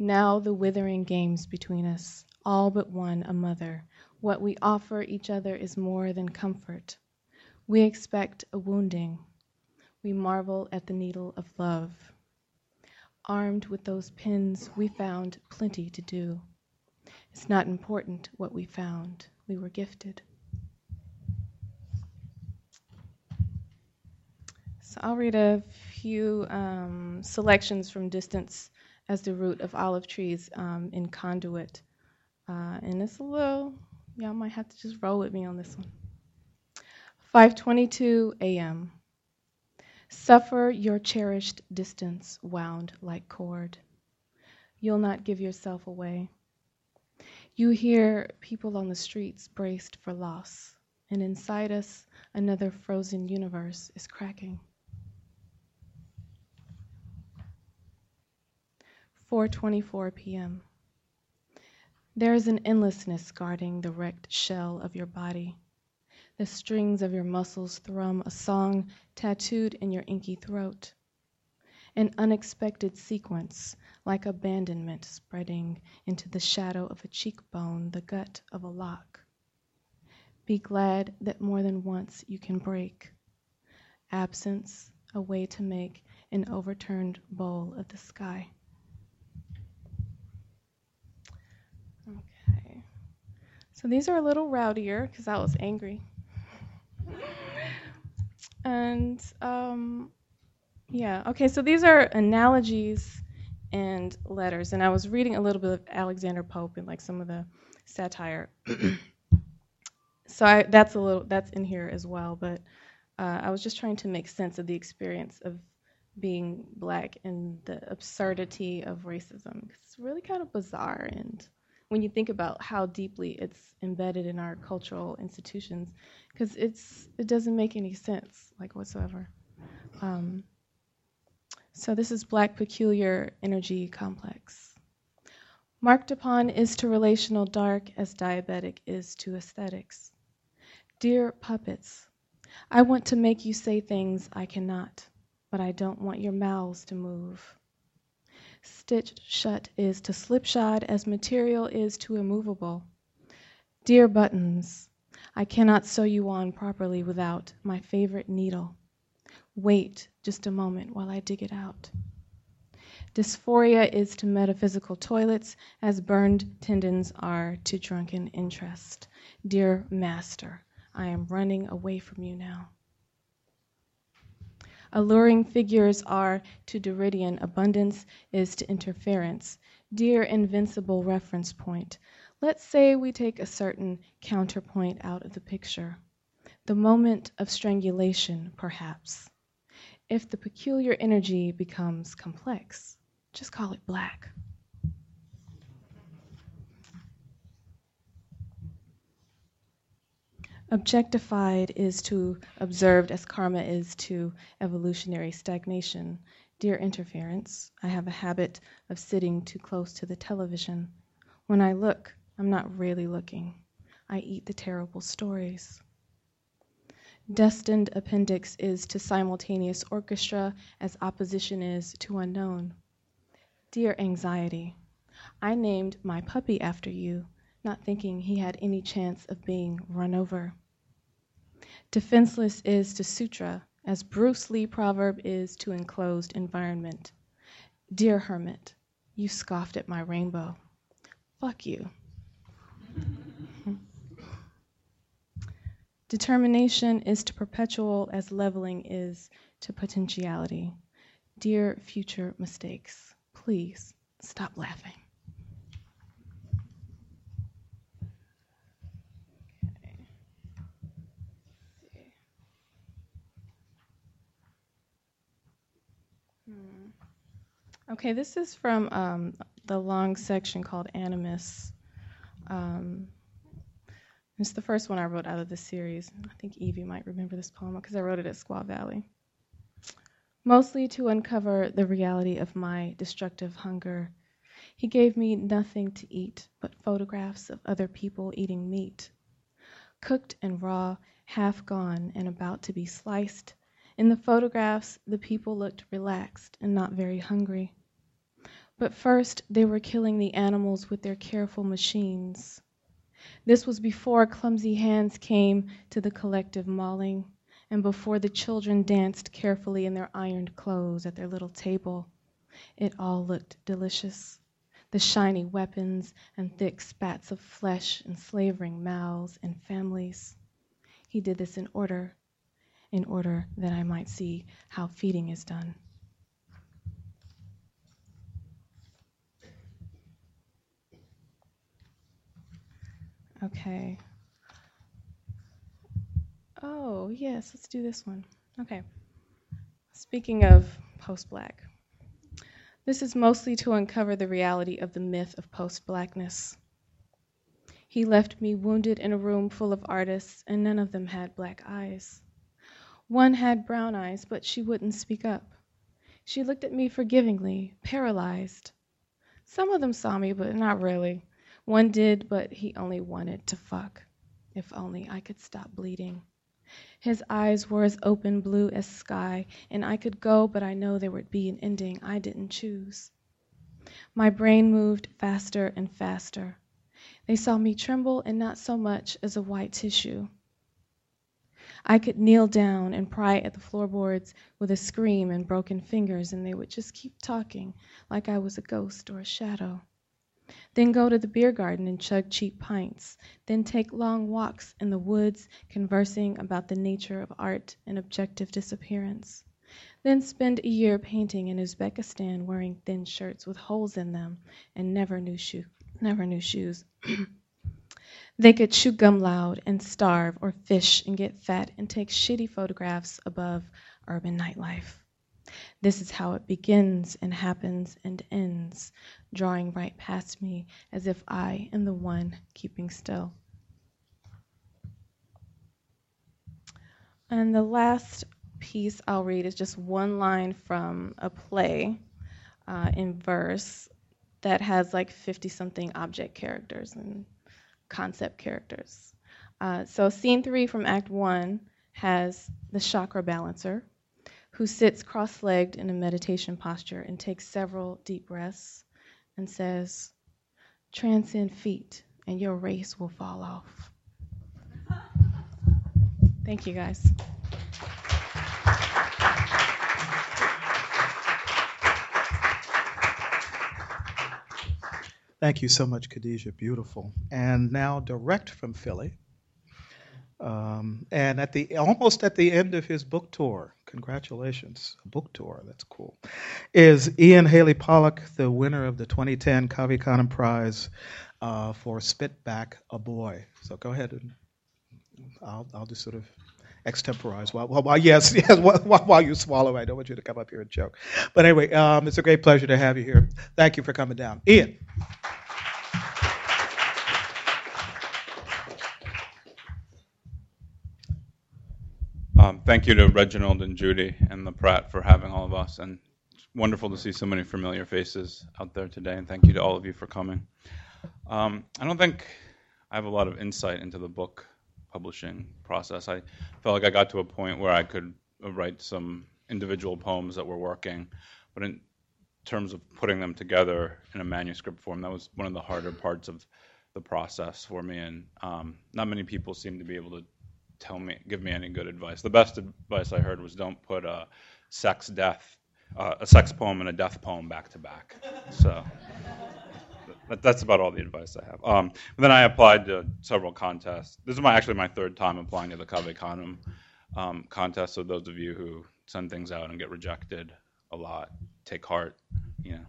Now the withering games between us, all but one a mother. What we offer each other is more than comfort. We expect a wounding. We marvel at the needle of love. Armed with those pins, we found plenty to do. It's not important what we found, we were gifted. So I'll read a few um, selections from Distance as the Root of Olive Trees um, in Conduit. Uh, and it's a little, y'all might have to just roll with me on this one. 5:22 a.m. Suffer your cherished distance wound like cord. You'll not give yourself away. You hear people on the streets braced for loss, and inside us another frozen universe is cracking. 4:24 p.m. There is an endlessness guarding the wrecked shell of your body. The strings of your muscles thrum a song tattooed in your inky throat. An unexpected sequence, like abandonment spreading into the shadow of a cheekbone, the gut of a lock. Be glad that more than once you can break. Absence, a way to make an overturned bowl of the sky. So these are a little rowdier because I was angry. and um, yeah, okay, so these are analogies and letters. And I was reading a little bit of Alexander Pope and like some of the satire. so I, that's a little that's in here as well. But uh, I was just trying to make sense of the experience of being black and the absurdity of racism. It's really kind of bizarre, and when you think about how deeply it's embedded in our cultural institutions, because it's it doesn't make any sense like whatsoever. Um, so this is Black Peculiar Energy Complex. Marked upon is to relational dark as diabetic is to aesthetics. Dear puppets, I want to make you say things I cannot, but I don't want your mouths to move. Stitched shut is to slipshod as material is to immovable. Dear buttons, I cannot sew you on properly without my favorite needle. Wait just a moment while I dig it out. Dysphoria is to metaphysical toilets as burned tendons are to drunken interest. Dear Master, I am running away from you now. Alluring figures are to Derridian abundance is to interference. Dear invincible reference point, let's say we take a certain counterpoint out of the picture. The moment of strangulation, perhaps. If the peculiar energy becomes complex, just call it black. Objectified is to observed as karma is to evolutionary stagnation. Dear interference, I have a habit of sitting too close to the television. When I look, I'm not really looking. I eat the terrible stories. Destined appendix is to simultaneous orchestra as opposition is to unknown. Dear anxiety, I named my puppy after you, not thinking he had any chance of being run over. Defenseless is to sutra as Bruce Lee proverb is to enclosed environment. Dear hermit, you scoffed at my rainbow. Fuck you. Determination is to perpetual as leveling is to potentiality. Dear future mistakes, please stop laughing. Okay, this is from um, the long section called Animus. Um, it's the first one I wrote out of the series. I think Evie might remember this poem because I wrote it at Squaw Valley. Mostly to uncover the reality of my destructive hunger. He gave me nothing to eat but photographs of other people eating meat. Cooked and raw, half gone and about to be sliced. In the photographs, the people looked relaxed and not very hungry. But first, they were killing the animals with their careful machines. This was before clumsy hands came to the collective mauling, and before the children danced carefully in their ironed clothes at their little table. It all looked delicious. The shiny weapons and thick spats of flesh and slavering mouths and families. He did this in order, in order that I might see how feeding is done. Okay. Oh, yes, let's do this one. Okay. Speaking of post black, this is mostly to uncover the reality of the myth of post blackness. He left me wounded in a room full of artists, and none of them had black eyes. One had brown eyes, but she wouldn't speak up. She looked at me forgivingly, paralyzed. Some of them saw me, but not really. One did, but he only wanted to fuck. If only I could stop bleeding. His eyes were as open blue as sky, and I could go, but I know there would be an ending I didn't choose. My brain moved faster and faster. They saw me tremble and not so much as a white tissue. I could kneel down and pry at the floorboards with a scream and broken fingers, and they would just keep talking like I was a ghost or a shadow. Then go to the beer garden and chug cheap pints. Then take long walks in the woods, conversing about the nature of art and objective disappearance. Then spend a year painting in Uzbekistan wearing thin shirts with holes in them and never new shoe, never new shoes. They could chew gum loud and starve or fish and get fat and take shitty photographs above urban nightlife. This is how it begins and happens and ends, drawing right past me as if I am the one keeping still. And the last piece I'll read is just one line from a play uh, in verse that has like 50 something object characters and concept characters. Uh, so, scene three from Act One has the chakra balancer who sits cross legged in a meditation posture and takes several deep breaths and says, Transcend feet, and your race will fall off. Thank you, guys. Thank you so much, Khadijah. Beautiful. And now, direct from Philly, um, and at the almost at the end of his book tour, congratulations, a book tour, that's cool, is Ian Haley Pollock, the winner of the 2010 Cave Canem Prize uh, for Spit Back a Boy. So go ahead and I'll, I'll just sort of extemporize while, while, while yes, yes while, while, you swallow. I don't want you to come up here and joke. But anyway, um, it's a great pleasure to have you here. Thank you for coming down. Ian. Thank you to Reginald and Judy and the Pratt for having all of us. And it's wonderful to see so many familiar faces out there today. And thank you to all of you for coming. Um, I don't think I have a lot of insight into the book publishing process. I felt like I got to a point where I could write some individual poems that were working, but in terms of putting them together in a manuscript form, that was one of the harder parts of the process for me. And um, not many people seem to be able to tell me, give me any good advice. The best advice I heard was don't put a sex death, uh, a sex poem and a death poem back to back. So that, that's about all the advice I have. Um, then I applied to several contests. This is my actually my third time applying to the Cave Canem um, contest. So those of you who send things out and get rejected a lot, take heart. You know.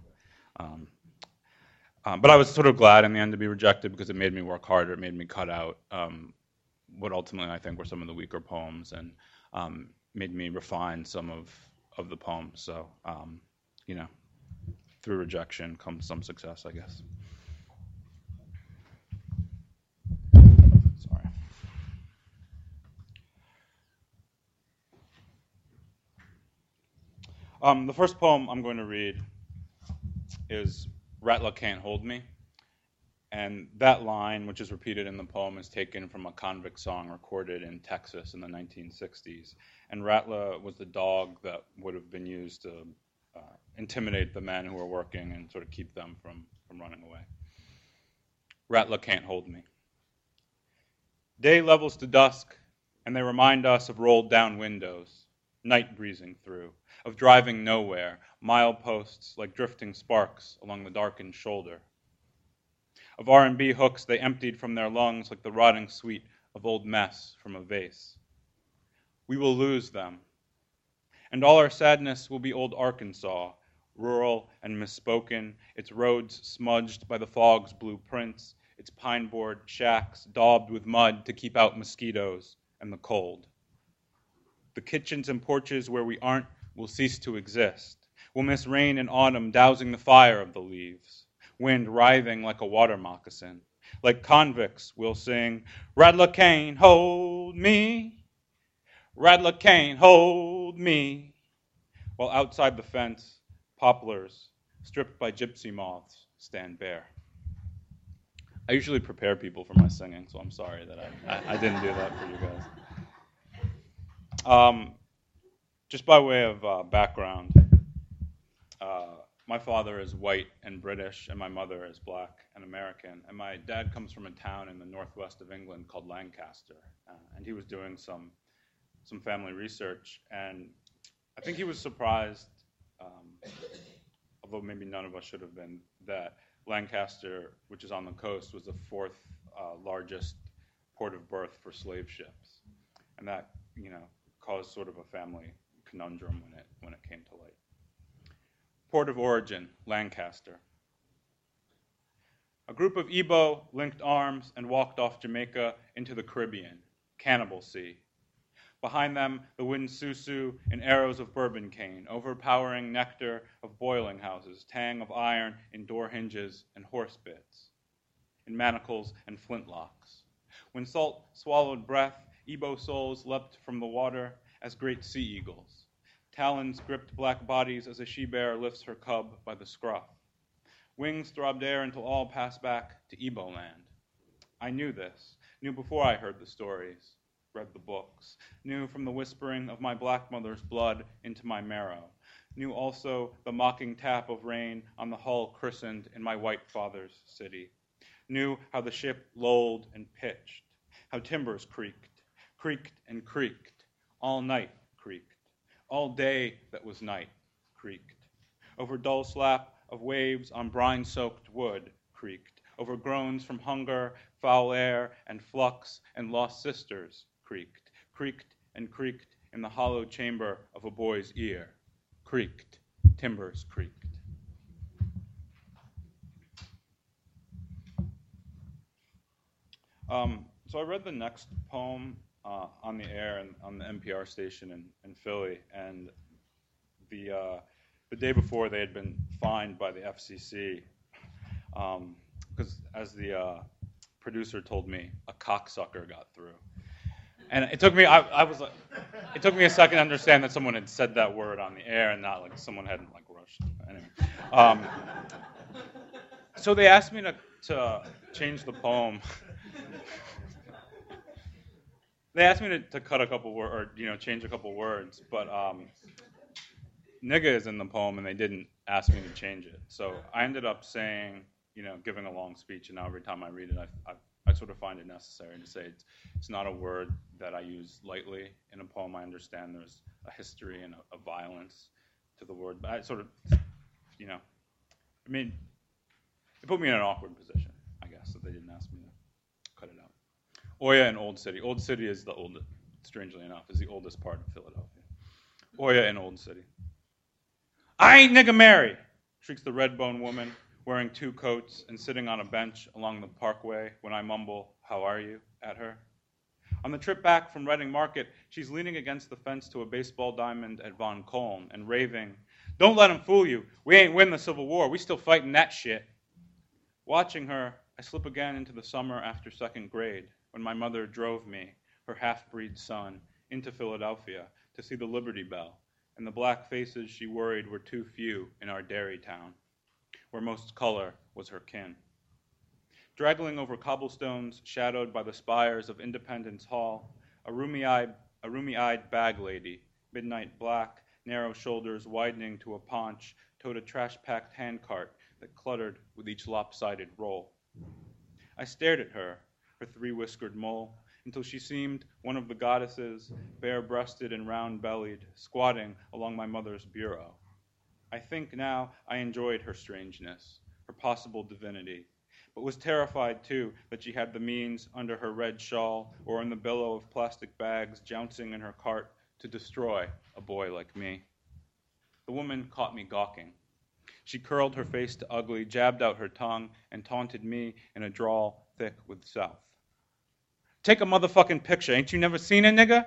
Um, um, but I was sort of glad in the end to be rejected because it made me work harder. It made me cut out um, what ultimately I think were some of the weaker poems and um, made me refine some of, of the poems. So, um, you know, through rejection comes some success, I guess. Sorry. Um, the first poem I'm going to read is Rattler Can't Hold Me. And that line, which is repeated in the poem, is taken from a convict song recorded in Texas in the 1960s. And Rattler was the dog that would have been used to uh, intimidate the men who were working and sort of keep them from, from running away. Rattler can't hold me. Day levels to dusk, and they remind us of rolled down windows, night breezing through, of driving nowhere, mileposts like drifting sparks along the darkened shoulder of R&B hooks they emptied from their lungs like the rotting sweet of old mess from a vase. We will lose them. And all our sadness will be old Arkansas, rural and misspoken, its roads smudged by the fog's blue prints, its pine board shacks daubed with mud to keep out mosquitoes and the cold. The kitchens and porches where we aren't will cease to exist. We'll miss rain and autumn dousing the fire of the leaves wind writhing like a water moccasin. Like convicts, we'll sing, Rattler Cane, hold me. Rattler Cane, hold me. While outside the fence, poplars, stripped by gypsy moths, stand bare. I usually prepare people for my singing, so I'm sorry that I, I, I didn't do that for you guys. Um, just by way of uh, background, uh, my father is white and British, and my mother is black and American. And my dad comes from a town in the northwest of England called Lancaster, uh, and he was doing some some family research, and I think he was surprised, um, although maybe none of us should have been, that Lancaster, which is on the coast, was the fourth uh, largest port of birth for slave ships, and that you know caused sort of a family conundrum when it when it came to light. Port of origin, Lancaster. A group of Igbo linked arms and walked off Jamaica into the Caribbean, Cannibal Sea. Behind them, the wind susu in arrows of bourbon cane, overpowering nectar of boiling houses, tang of iron in door hinges and horse bits, in manacles and flintlocks. When salt swallowed breath, Igbo souls leapt from the water as great sea eagles. Talons gripped black bodies as a she bear lifts her cub by the scruff. Wings throbbed air until all passed back to Igbo land. I knew this, knew before I heard the stories, read the books, knew from the whispering of my black mother's blood into my marrow, knew also the mocking tap of rain on the hull christened in my white father's city, knew how the ship lolled and pitched, how timbers creaked, creaked and creaked, all night creaked all day that was night creaked. Over dull slap of waves on brine soaked wood creaked. Over groans from hunger, foul air, and flux and lost sisters creaked. Creaked and creaked in the hollow chamber of a boy's ear. Creaked. Timbers creaked. Um, so I read the next poem uh, on the air and on the NPR station in, in Philly, and the uh, the day before they had been fined by the FCC because, um, as the uh, producer told me, a cocksucker got through, and it took me I, I was like, it took me a second to understand that someone had said that word on the air and not like someone hadn't like rushed. Anyway, um, so they asked me to to change the poem they asked me to, to cut a couple words or you know change a couple words, but um, nigga is in the poem and they didn't ask me to change it. So I ended up saying, you know, giving a long speech, and now every time I read it, I, I, I sort of find it necessary to say it's, it's not a word that I use lightly in a poem. I understand there's a history and a, a violence to the word, but I sort of, you know, I mean, it put me in an awkward position, I guess, that they didn't ask me out. Oya and Old City. Old City is the oldest, strangely enough, is the oldest part of Philadelphia. Oya and Old City. I ain't nigga Mary, shrieks the red bone woman, wearing two coats and sitting on a bench along the parkway when I mumble, How are you? at her. On the trip back from Reading Market, she's leaning against the fence to a baseball diamond at Von Colln and raving, Don't let 'em fool you. We ain't win the Civil War. We still fighting that shit. Watching her, I slip again into the summer after second grade when my mother drove me, her half breed son, into Philadelphia to see the Liberty Bell, and the black faces she worried were too few in our dairy town, where most color was her kin. Draggling over cobblestones shadowed by the spires of Independence Hall, a roomy eyed, a roomy eyed bag lady, midnight black, narrow shoulders widening to a paunch, towed a trash packed handcart that cluttered with each lopsided roll. I stared at her, her three whiskered mole, until she seemed one of the goddesses, bare breasted and round bellied, squatting along my mother's bureau. I think now I enjoyed her strangeness, her possible divinity, but was terrified too that she had the means under her red shawl or in the billow of plastic bags jouncing in her cart to destroy a boy like me. The woman caught me gawking. She curled her face to ugly, jabbed out her tongue, and taunted me in a drawl thick with South. Take a motherfucking picture. Ain't you never seen a nigga?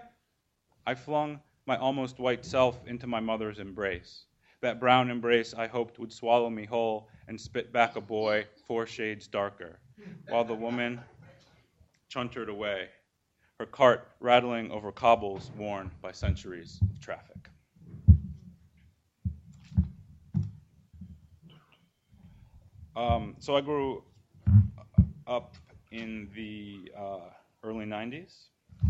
I flung my almost white self into my mother's embrace. That brown embrace I hoped would swallow me whole and spit back a boy four shades darker, while the woman chuntered away, her cart rattling over cobbles worn by centuries of traffic. Um, so I grew up in the uh, early 90s,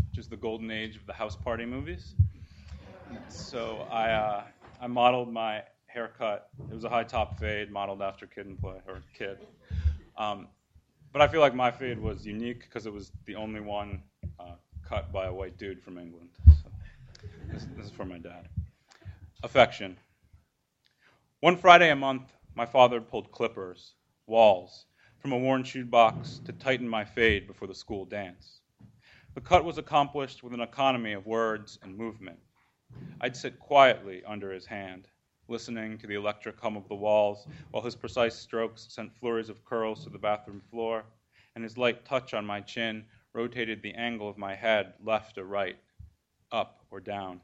which is the golden age of the house party movies. So I, uh, I modeled my haircut. It was a high top fade modeled after Kid and Play, or Kid. Um, but I feel like my fade was unique because it was the only one uh, cut by a white dude from England. So this, this is for my dad. Affection. One Friday a month, my father pulled clippers, Wahls, from a worn shoebox to tighten my fade before the school dance. The cut was accomplished with an economy of words and movement. I'd sit quietly under his hand, listening to the electric hum of the Wahls, while his precise strokes sent flurries of curls to the bathroom floor, and his light touch on my chin rotated the angle of my head left or right, up or down.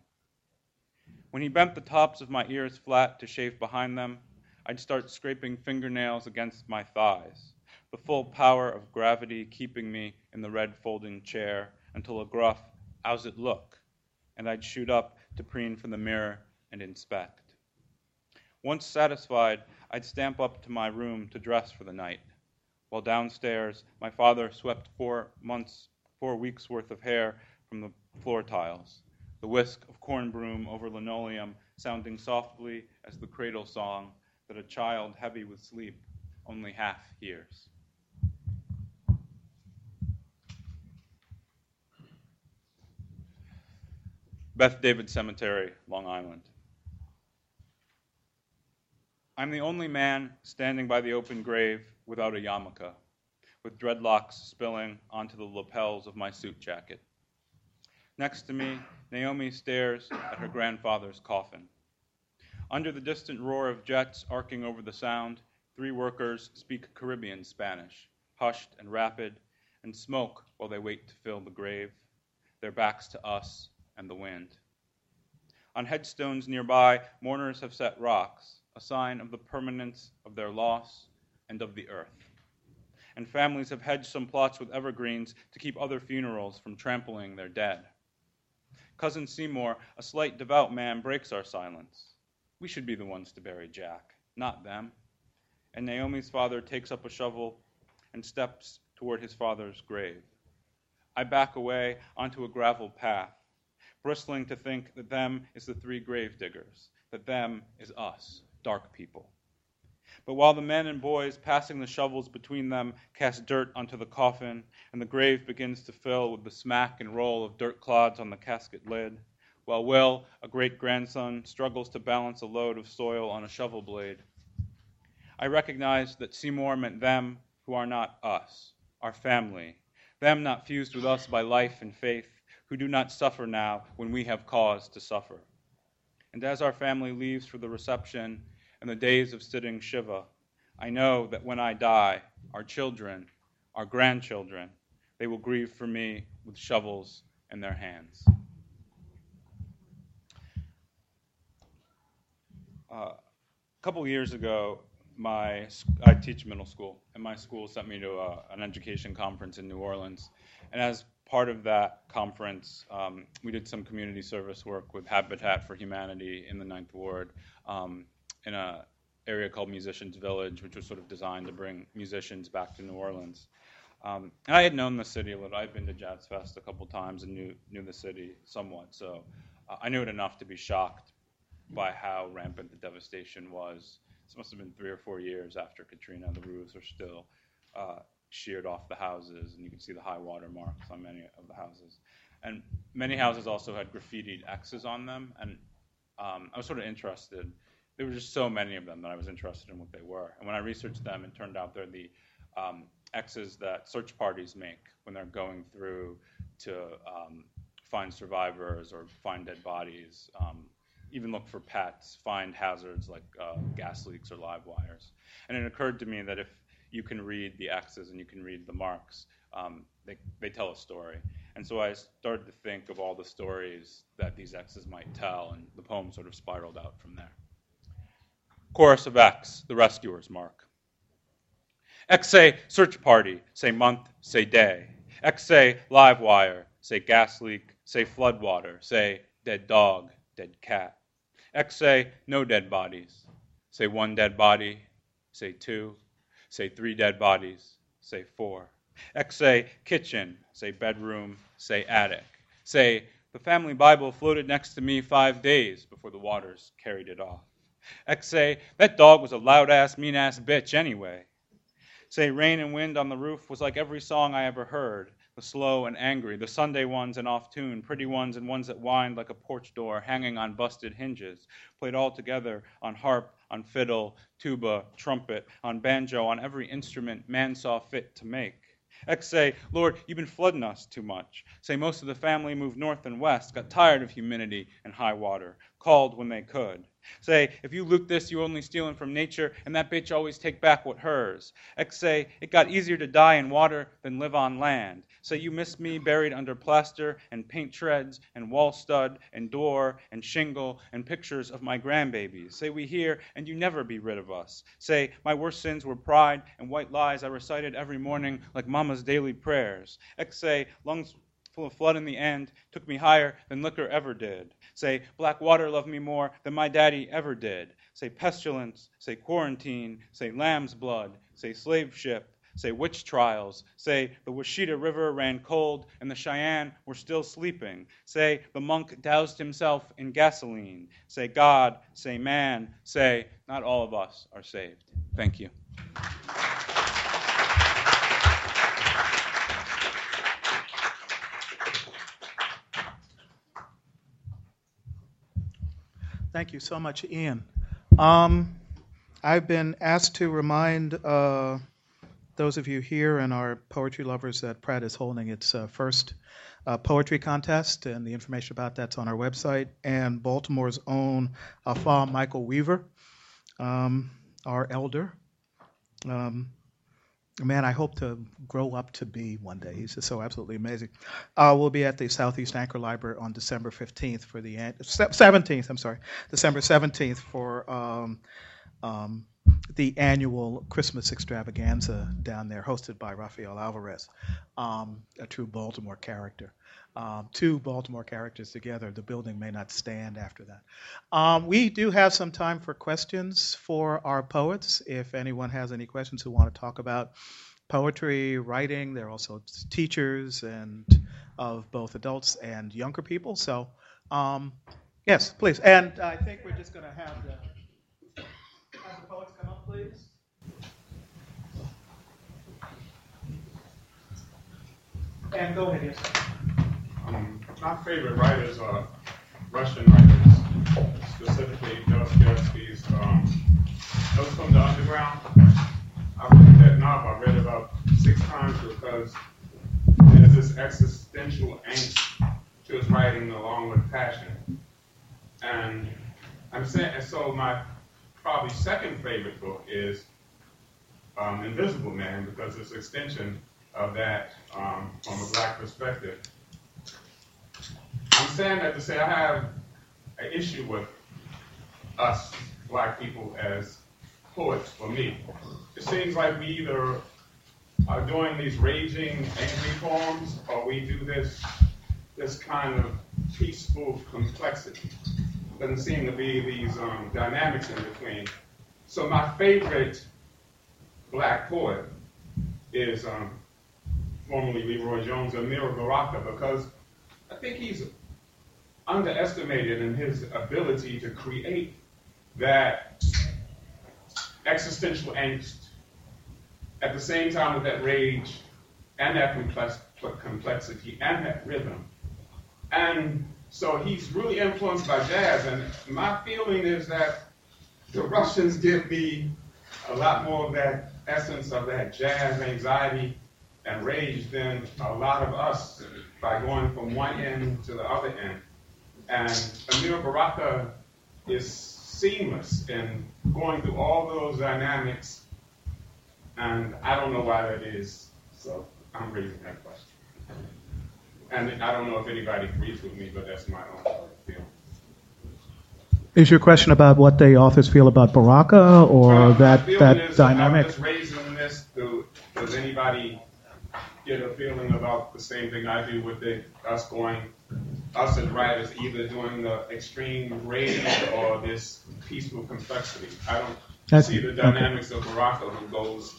When he bent the tops of my ears flat to shave behind them, I'd start scraping fingernails against my thighs, the full power of gravity keeping me in the red folding chair until a gruff, how's it look? And I'd shoot up to preen from the mirror and inspect. Once satisfied, I'd stamp up to my room to dress for the night, while downstairs my father swept four months, four weeks worth of hair from the floor tiles, the whisk of corn broom over linoleum sounding softly as the cradle song that a child heavy with sleep only half hears. Beth David Cemetery, Long Island. I'm the only man standing by the open grave without a yarmulke, with dreadlocks spilling onto the lapels of my suit jacket. Next to me, Naomi stares at her grandfather's coffin. Under the distant roar of jets arcing over the sound, three workers speak Caribbean Spanish, hushed and rapid, and smoke while they wait to fill the grave, their backs to us and the wind. On headstones nearby, mourners have set rocks, a sign of the permanence of their loss and of the earth. And families have hedged some plots with evergreens to keep other funerals from trampling their dead. Cousin Seymour, a slight devout man, breaks our silence. We should be the ones to bury Jack, not them. And Naomi's father takes up a shovel and steps toward his father's grave. I back away onto a gravel path, bristling to think that them is the three grave diggers, that them is us, dark people. But while the men and boys passing the shovels between them cast dirt onto the coffin, and the grave begins to fill with the smack and roll of dirt clods on the casket lid, while Will, a great grandson, struggles to balance a load of soil on a shovel blade. I recognize that Seymour meant them who are not us, our family, them not fused with us by life and faith, who do not suffer now when we have cause to suffer. And as our family leaves for the reception and the days of sitting Shiva, I know that when I die, our children, our grandchildren, they will grieve for me with shovels in their hands. Uh, a couple years ago, my I teach middle school, and my school sent me to a, an education conference in New Orleans. And as part of that conference, um, we did some community service work with Habitat for Humanity in the Ninth Ward um, in an area called Musicians Village, which was sort of designed to bring musicians back to New Orleans. Um, and I had known the city a little. I'd been to Jazz Fest a couple times and knew knew the city somewhat. So uh, I knew it enough to be shocked by how rampant the devastation was. This must have been three or four years after Katrina. The roofs are still uh, sheared off the houses, and you can see the high water marks on many of the houses. And many houses also had graffitied X's on them, and um, I was sort of interested. There were just so many of them that I was interested in what they were. And when I researched them, it turned out they're the um, X's that search parties make when they're going through to um, find survivors or find dead bodies, um, even look for pets, find hazards like uh, gas leaks or live wires. And it occurred to me that if you can read the X's and you can read the marks, um, they, they tell a story. And so I started to think of all the stories that these X's might tell, and the poem sort of spiraled out from there. Chorus of X, the rescuer's mark. X say search party, say month, say day. X say live wire, say gas leak, say floodwater, say dead dog, dead cat. X say no dead bodies, say one dead body, say two. Say three dead bodies, say four. X say kitchen, say bedroom, say attic. Say the family Bible floated next to me five days before the waters carried it off. X say that dog was a loud ass, mean ass bitch anyway. Say rain and wind on the roof was like every song I ever heard the slow and angry, the Sunday ones and off tune, pretty ones and ones that whined like a porch door hanging on busted hinges, played all together on harp, on fiddle, tuba, trumpet, on banjo, on every instrument man saw fit to make. X say, Lord, you've been flooding us too much. Say most of the family moved north and west, got tired of humidity and high water, called when they could. Say, if you loot this, you're only stealing from nature, and that bitch always take back what hers. X say, it got easier to die in water than live on land. Say, you miss me buried under plaster and paint shreds and wall stud and door and shingle and pictures of my grandbabies. Say, we hear and you never be rid of us. Say, my worst sins were pride and white lies I recited every morning like mama's daily prayers. X say, lungs full of flood in the end, took me higher than liquor ever did. Say, black water loved me more than my daddy ever did. Say, pestilence, say, quarantine, say, lamb's blood, say, slave ship, say, witch trials, say, the Washita River ran cold and the Cheyenne were still sleeping. Say, the monk doused himself in gasoline. Say, God, say, man, say, not all of us are saved. Thank you. Thank you so much, Ian. Um, I've been asked to remind uh, those of you here and our poetry lovers that Pratt is holding its uh, first uh, poetry contest, and the information about that's on our website. And Baltimore's own Afaa Michael Weaver, um, our elder. Um, man, I hope to grow up to be one day. He's just so absolutely amazing. Uh, we'll be at the Southeast Anchor Library on December 15th for the an- 17th. I'm sorry, December 17th for um, um, the annual Christmas extravaganza down there, hosted by Rafael Alvarez, um, a true Baltimore character. Um, two Baltimore characters together, the building may not stand after that. Um, we do have some time for questions for our poets. If anyone has any questions who want to talk about poetry, writing, they're also teachers and of both adults and younger people. So, um, yes, please. And I think we're just going to have the, have the poets come up, please. And go ahead, yes. Um, my favorite writers are Russian writers, specifically Dostoevsky's um, Notes from the Underground. I read that novel. I read it about six times because there's this existential angst to his writing along with passion. And I'm saying, and so my probably second favorite book is um, Invisible Man because it's an extension of that um, from a black perspective. I'm saying that to say I have an issue with us black people as poets for me. It seems like we either are doing these raging, angry poems or we do this this kind of peaceful complexity. Doesn't seem to be these um, dynamics in between. So my favorite black poet is um, formerly LeRoi Jones, Amiri Baraka, because I think he's underestimated in his ability to create that existential angst at the same time with that rage and that complex, complexity and that rhythm. And so he's really influenced by jazz. And my feeling is that the Russians give me a lot more of that essence of that jazz anxiety and rage than a lot of us by going from one end to the other end. And Amiri Baraka is seamless in going through all those dynamics, and I don't know why that is. So I'm raising that question. And I don't know if anybody agrees with me, but that's my own feeling. Is your question about what the authors feel about Baraka or Well, that, that is, dynamic? I'm just raising this. To, does anybody get a feeling about the same thing I do with the, us going, us as writers, either doing the extreme rage or this peaceful complexity? I don't That's- see the okay. dynamics of Baraka who goes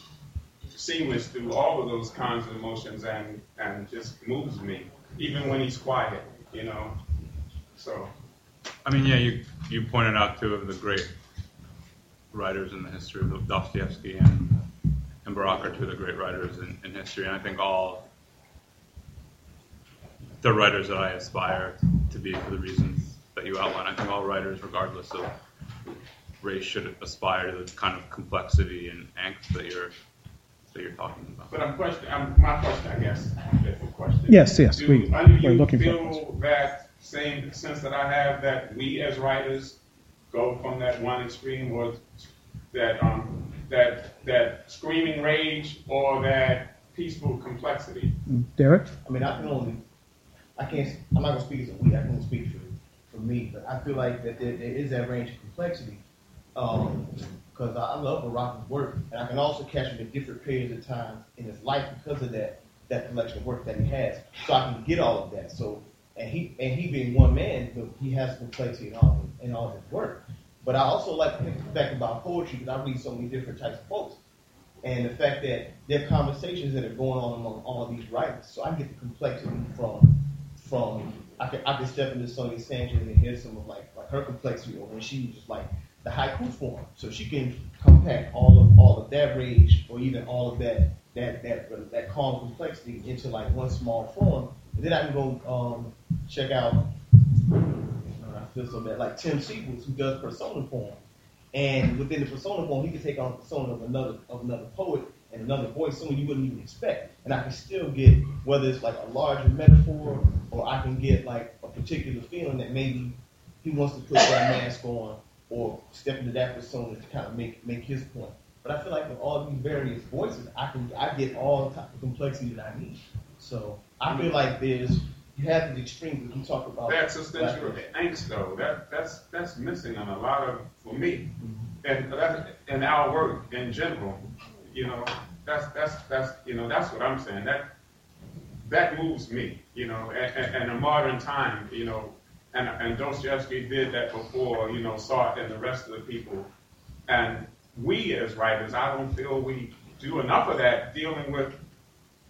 seamless through all of those kinds of emotions and, and just moves me, even when he's quiet, you know. So, I mean, yeah, you you pointed out two of the great writers in the history of Dostoevsky and and Barak are two of the great writers in, in history, and I think all the writers that I aspire to be for the reasons that you outline. I think all writers, regardless of race, should aspire to the kind of complexity and angst that you're that you're talking about. but I'm question, I'm, my question, I guess, is a question. Yes, yes, Do we- any we're you looking for a feel that same sense that I have that we as writers go from that one extreme or that um that that screaming rage or that peaceful complexity? Derek? I mean, I can only, I can't, I'm not gonna speak as a we, I can only speak for, for me, but I feel like that there, there is that range of complexity. Um, cause I, love Barak's work, and I can also catch him at different periods of time in his life because of that, that collection of work that he has. So I can get all of that, so, and he, and he being one man, but he has complexity in all, in all his work. But I also like to back about poetry, because I read so many different types of folks and the fact that there are conversations that are going on among all these writers. So I get the complexity from from I can I can step into Sonia Sanchez and hear some of like like her complexity or when she was just like the haiku form. So she can compact all of all of that rage or even all of that that that that calm complexity into like one small form. And then I can go um, check out I feel so bad like Tim Seibles who does persona form. And within the persona form, he can take on the persona of another of another poet and another voice, someone you wouldn't even expect. And I can still get whether it's like a larger metaphor or I can get like a particular feeling that maybe he wants to put that mask on or step into that persona to kind of make make his point. But I feel like with all these various voices, I can I get all the type of complexity that I need. So I feel mm-hmm. like there's you have the extremes that you talk about. That existential angst, though, that that's that's missing in a lot of for me, mm-hmm. and that in our work in general, you know, that's that's that's you know that's what I'm saying. That that moves me, you know, and, and a modern time, you know, and and Dostoevsky did that before, you know, Sartre and the rest of the people, and we as writers, I don't feel we do enough of that dealing with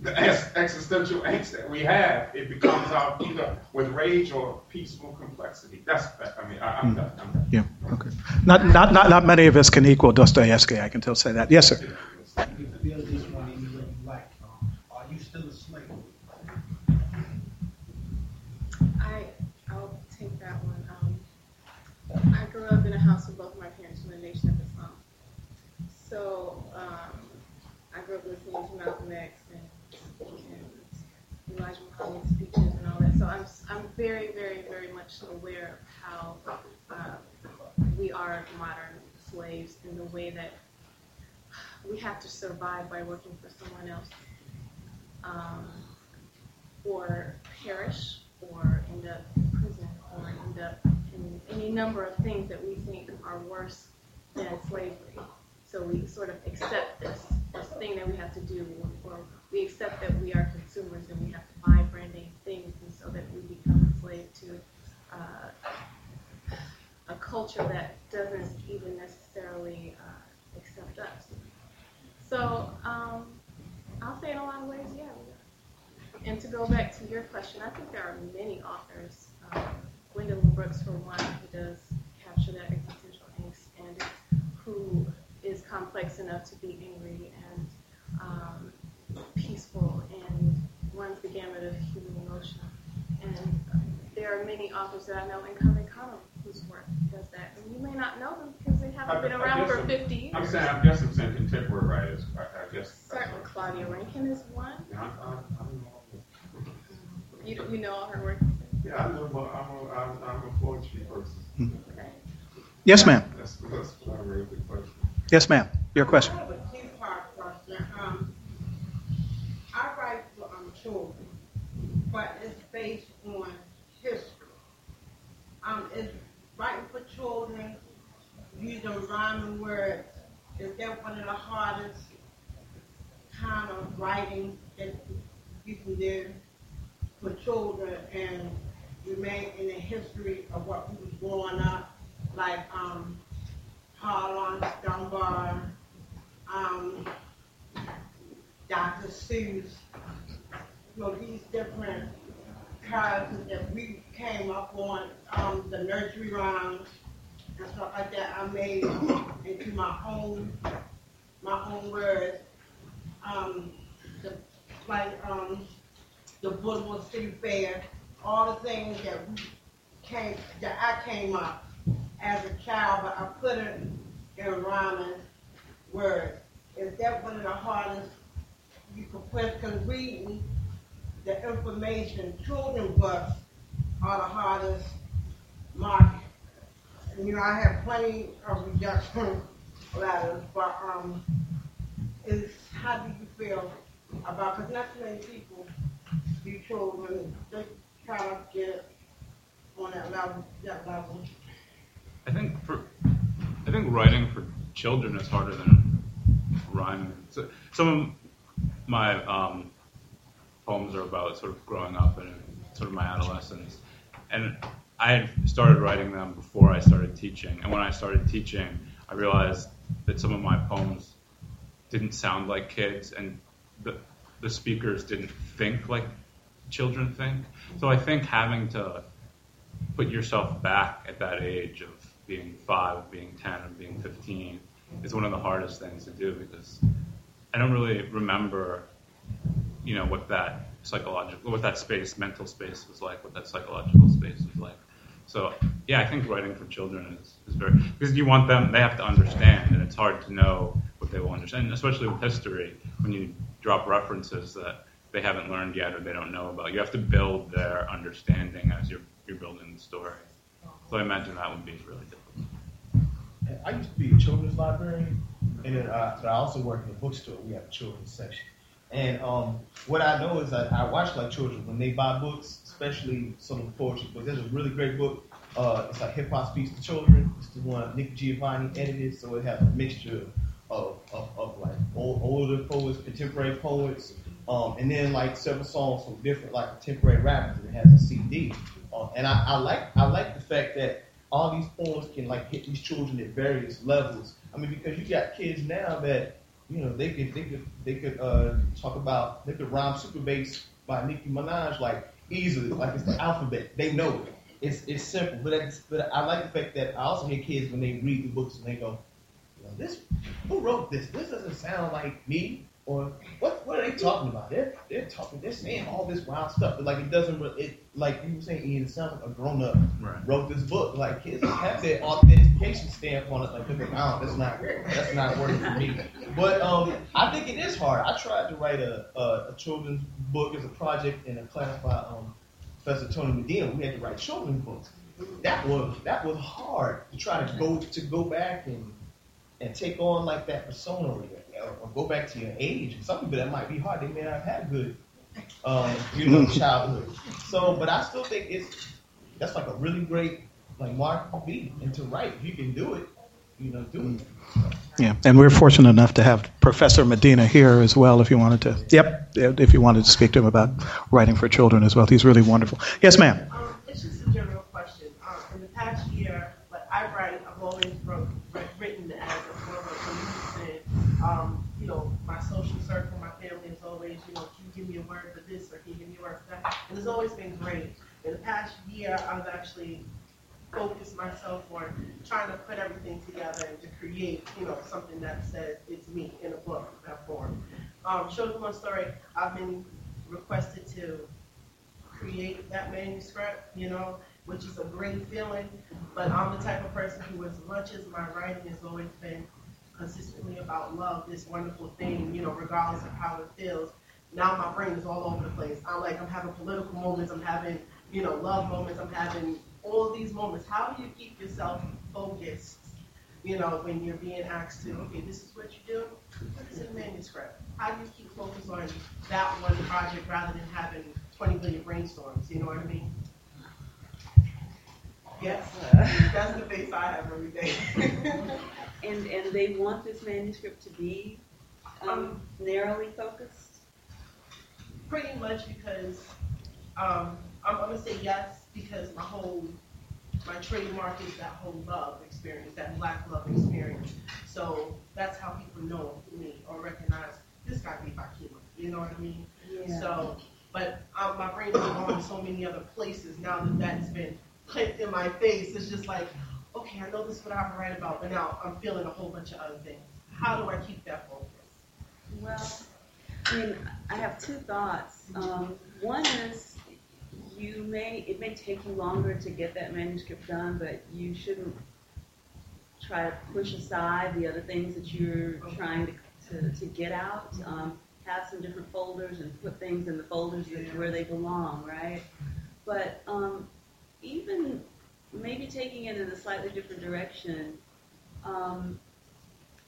the ex- existential angst that we have, it becomes out either with rage or peaceful complexity. That's, that. I mean, I, I'm hmm. done. I'm done. Yeah, okay. Not, not, not, not many of us can equal Dostoevsky, I can still say that. Yes, sir. You can feel this one any way you like. Are you still a slave? I I'll take that one. Um, I grew up in a house with both my parents in the Nation of Islam. So um, I grew up listening to Malcolm X and, and Elijah Muhammad's speeches and all that. So I'm I'm very very very much aware of how uh, we are modern slaves in the way that we have to survive by working for someone else. Um, or perish or end up in prison or end up any number of things that we think are worse than slavery. So we sort of accept this, this thing that we have to do, or we accept that we are consumers and we have to buy brand name things, and so that we become enslaved to uh, a culture that doesn't even necessarily uh, accept us. So um, I'll say in a lot of ways, yeah. And to go back to your question, I think there are many authors, um, Gwendolyn Brooks for one, who does capture that existential angst and who is complex enough to be angry and um, peaceful and runs the gamut of human emotion. And there are many authors that I know in Cave Canem whose work does that. And you may not know them because they haven't been I- I around for I'm- 50 years. I'm saying, I guess I'm saying contemporary writers. I, I guess. Certainly, Claudia Rankine is one. Yeah, I, I, I don't know. You, you know all her work. Yeah, I know, but I'm a, I'm, I'm a poetry person. Right. Yes, ma'am. That's, that's what I read the question. Yes, ma'am. Your question. I have a two-part question. Um, I write for um, children, but it's based on history. Um, it's writing for children, using rhyming words. Is that one of the hardest kind of writing that you can do for children and remain in the history of what we was growing up, like um, Harlem, Dunbar, um, Dr. Seuss, you know, these different characters that we came up on, um, the nursery rhymes and stuff like that, I made into my own, my own words. Um, the, like, um, the Boulevard City Fair, all the things that we came, that I came up as a child, but I put it in rhyming words. Is that one of the hardest you could put, because reading the information, children books are the hardest mark. You know, I have plenty of rejection letters, but, um, is, how do you feel about, because not too many people, you children, they get on that level, that level. I think for I think writing for children is harder than rhyming. So some of my um, poems are about sort of growing up and sort of my adolescence, and I had started writing them before I started teaching. And when I started teaching, I realized that some of my poems didn't sound like kids, and the the speakers didn't think like children think. So I think having to put yourself back at that age of being five, being 10, of being 15 is one of the hardest things to do because I don't really remember, you know, what that psychological, what that space, mental space was like, what that psychological space was like. So yeah, I think writing for children is, is very because you want them, they have to understand, and it's hard to know what they will understand, especially with history when you drop references that they haven't learned yet or they don't know about. You have to build their understanding as you're you're building the story. So I imagine that would be really difficult. I used to be a children's librarian, and then uh, but I also work in a bookstore. We have a children's section, and um, what I know is that I watch like children when they buy books, especially some of the poetry books. There's a really great book. Uh, it's like Hip Hop Speaks to Children. It's the one Nikki Giovanni edited, so it has a mixture of, of, of like old, older poets, contemporary poets, um, and then like several songs from different like contemporary rappers. It has a CD, uh, and I, I like I like the fact that all these poems can like hit these children at various levels. I mean, because you got kids now that you know they could they could they could uh, talk about they could rhyme super bass by Nicki Minaj like easily, like it's the alphabet. They know it. It's it's simple, but it's, but I like the fact that I also hear kids when they read the books and they go, this who wrote this? This doesn't sound like me. Or what? What are they talking about? They're they're talking. They're saying all this wild stuff, but like it doesn't. It like you were saying, Ian. It sounds like a grown up Right. wrote this book. Like kids have their authentication stamp on it. Like, okay, no, that's not that's not working for me. But um, I think it is hard. I tried to write a, a, a children's book as a project in a class by um, Professor Tony Medina. We had to write children's books. That was that was hard to try to go to go back and and take on like that persona or, or go back to your age. Some people that might be hard. They may not have had good, um, you know, childhood. So, but I still think it's that's like a really great like mark to be and to write. If you can do it, you know, do it. Yeah, and we're fortunate enough to have Professor Medina here as well. If you wanted to, yep, if you wanted to speak to him about writing for children as well, he's really wonderful. Yes, ma'am. Um, it's just a general question. Um, in the past year, like I write, I've always wrote, writ- written as a form of community. Um, you know, my social circle, my family is always, you know, can you give me a word for this or can you give me a word it's always been great. In the past year, I've actually focused myself on trying to put everything together and to create, you know, something that says it's me in a book, that form. Um, Children One Story, I've been requested to create that manuscript, you know, which is a great feeling. But I'm the type of person who, as much as my writing has always been consistently about love, this wonderful thing, you know, regardless of how it feels, now my brain is all over the place. I'm like, I'm having political moments, I'm having, you know, love moments, I'm having all these moments. How do you keep yourself focused, you know, when you're being asked to, okay, this is what you do, put this in manuscript. How do you keep focused on that one project rather than having 20 billion brainstorms, you know what I mean? Yes, that's the face I have every day. And, and they want this manuscript to be um, narrowly focused? Pretty much because um, I'm, I'm gonna say yes because my whole my trademark is that whole love experience, that black love experience. So that's how people know me or recognize this guy be Fakima. You know what I mean? Yeah. So, but um, my brain is going so many other places now that that's been put in my face. It's just like, okay, I know this is what I have to write about, but now I'm feeling a whole bunch of other things. How do I keep that focus? Well, I mean, I have two thoughts. Um, one is you may it may take you longer to get that manuscript done, but you shouldn't try to push aside the other things that you're trying to to, to get out. Um, have some different folders and put things in the folders that where they belong, right? But um, even maybe taking it in a slightly different direction. Um,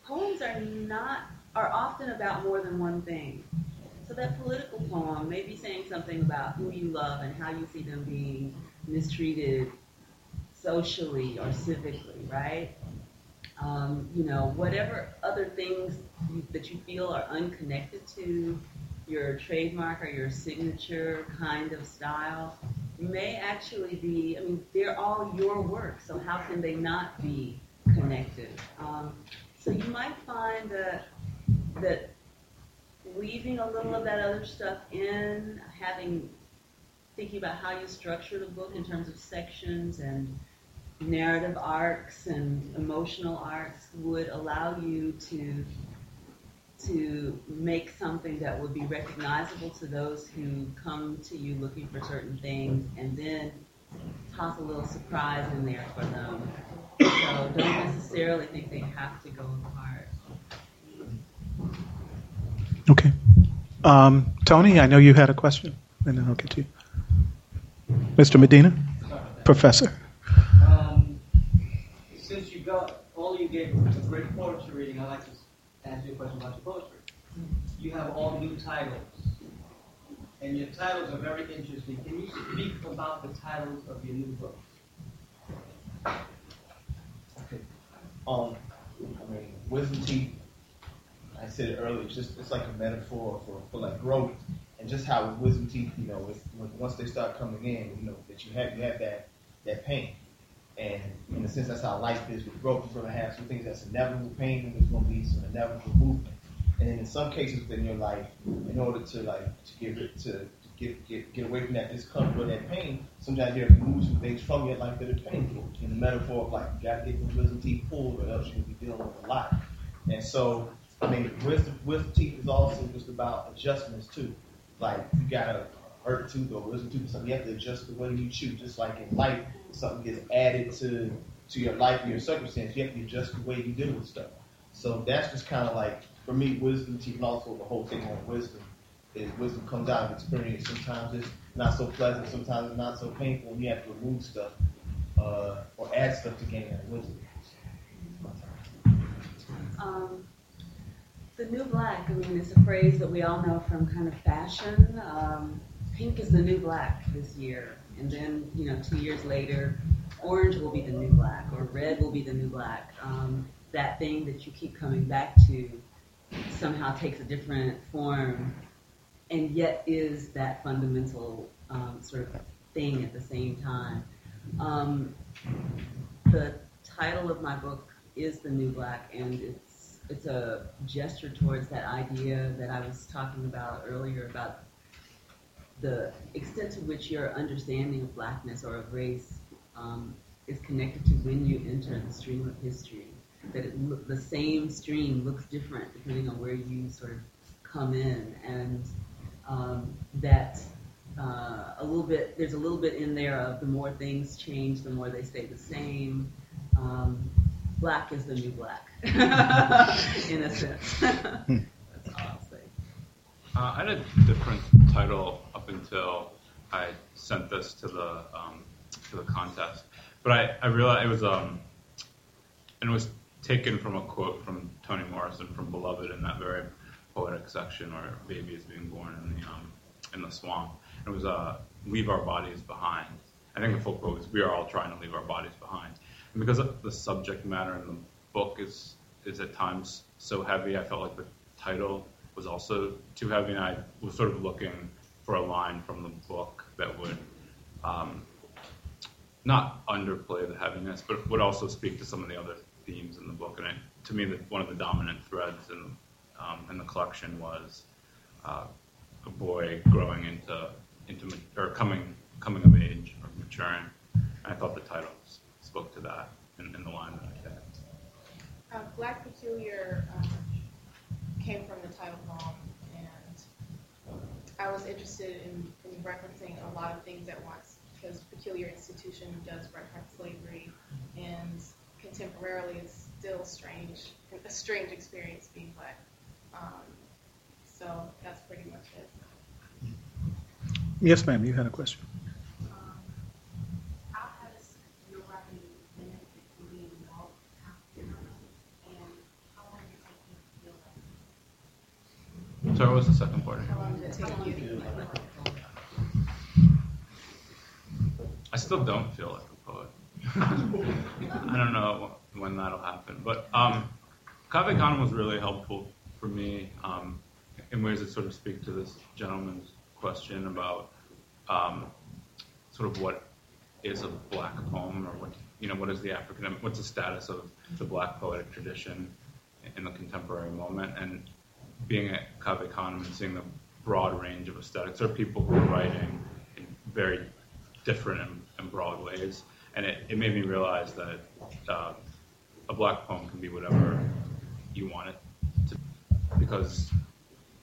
poems are not are often about more than one thing. So that political poem may be saying something about who you love and how you see them being mistreated socially or civically, right? Um, you know, whatever other things you, that you feel are unconnected to your trademark or your signature kind of style may actually be, I mean, they're all your work, so how can they not be connected? Um, so you might find that that weaving a little of that other stuff in, having thinking about how you structure the book in terms of sections and narrative arcs and emotional arcs would allow you to to make something that would be recognizable to those who come to you looking for certain things and then toss a little surprise in there for them. So don't necessarily think they have to go apart. Okay. Um, Tony, I know you had a question, and then I'll get to you. Mr. Medina? Professor. Um, since you got all you gave was a great poetry reading, I'd like to ask you a question about your poetry. You have all new titles, and your titles are very interesting. Can you speak about the titles of your new books? Okay. Um, I mean, wisdom teeth. I said it earlier. It's just it's like a metaphor for, for like growth, and just how with wisdom teeth, you know, it's, when, once they start coming in, you know, that you have you have that that pain, and in a sense, that's how life is with growth. You're gonna have some things that's inevitable pain, and there's gonna be some inevitable movement. And then in some cases within your life, in order to like to get rid to, to get, get get away from that discomfort or that pain, sometimes you have to move some things from your life that are painful. In the metaphor of like you gotta get those wisdom teeth pulled, or else you'll be dealing with a lot. And so, I mean, wisdom wisdom teeth is also just about adjustments too. Like you gotta hurt tooth or wisdom tooth, or something you have to adjust the way you chew. Just like in life, something gets added to to your life or your circumstance, you have to adjust the way you deal with stuff. So that's just kind of like for me, wisdom teeth, and also the whole thing on wisdom is wisdom comes out of experience. Sometimes it's not so pleasant, sometimes it's not so painful, and you have to remove stuff uh, or add stuff to gain that wisdom. Um, the new black, I mean, it's a phrase that we all know from kind of fashion. Um, pink is the new black this year. And then, you know, two years later, orange will be the new black or red will be the new black. Um, that thing that you keep coming back to somehow takes a different form and yet is that fundamental um, sort of thing at the same time. Um, the title of my book is The New Black, and it's it's a gesture towards that idea that I was talking about earlier about the extent to which your understanding of blackness or of race um, is connected to when you enter the stream of history. That it the same stream looks different depending on where you sort of come in, and um, that uh, a little bit there's a little bit in there of the more things change, the more they stay the same. Um, black is the new black, in a sense. That's all I'll say. Uh, I had a different title up until I sent this to the um, to the contest, but I, I realized it was um, and it was taken from a quote from Toni Morrison from Beloved in that very poetic section where a baby is being born in the um, in the swamp. It was uh, leave our bodies behind. I think the full quote is we are all trying to leave our bodies behind. And because the subject matter in the book is is at times so heavy, I felt like the title was also too heavy, and I was sort of looking for a line from the book that would um, not underplay the heaviness, but would also speak to some of the other themes in the book. And it, to me, the, one of the dominant threads in um, in the collection was uh, a boy growing into into or coming coming of age or maturing. And I thought the title spoke to that in, in the line that I said. Uh, Black Peculiar um, came from the title poem, and I was interested in, in referencing a lot of things at once because Peculiar Institution does reference slavery, and contemporarily it's still strange, a strange experience being black. Um, so that's pretty much it. Yes, ma'am, you had a question. Sorry, what was the second part? I still don't feel like a poet. I don't know when that'll happen, but um, Cave Canem was really helpful for me um, in ways that sort of speak to this gentleman's question about um, sort of what is a black poem, or what you know, what is the African, what's the status of the black poetic tradition in the contemporary moment, and being at Cave Canem and seeing the broad range of aesthetics. There are people who are writing in very different and, and broad ways, and it, it made me realize that uh, a black poem can be whatever you want it to, because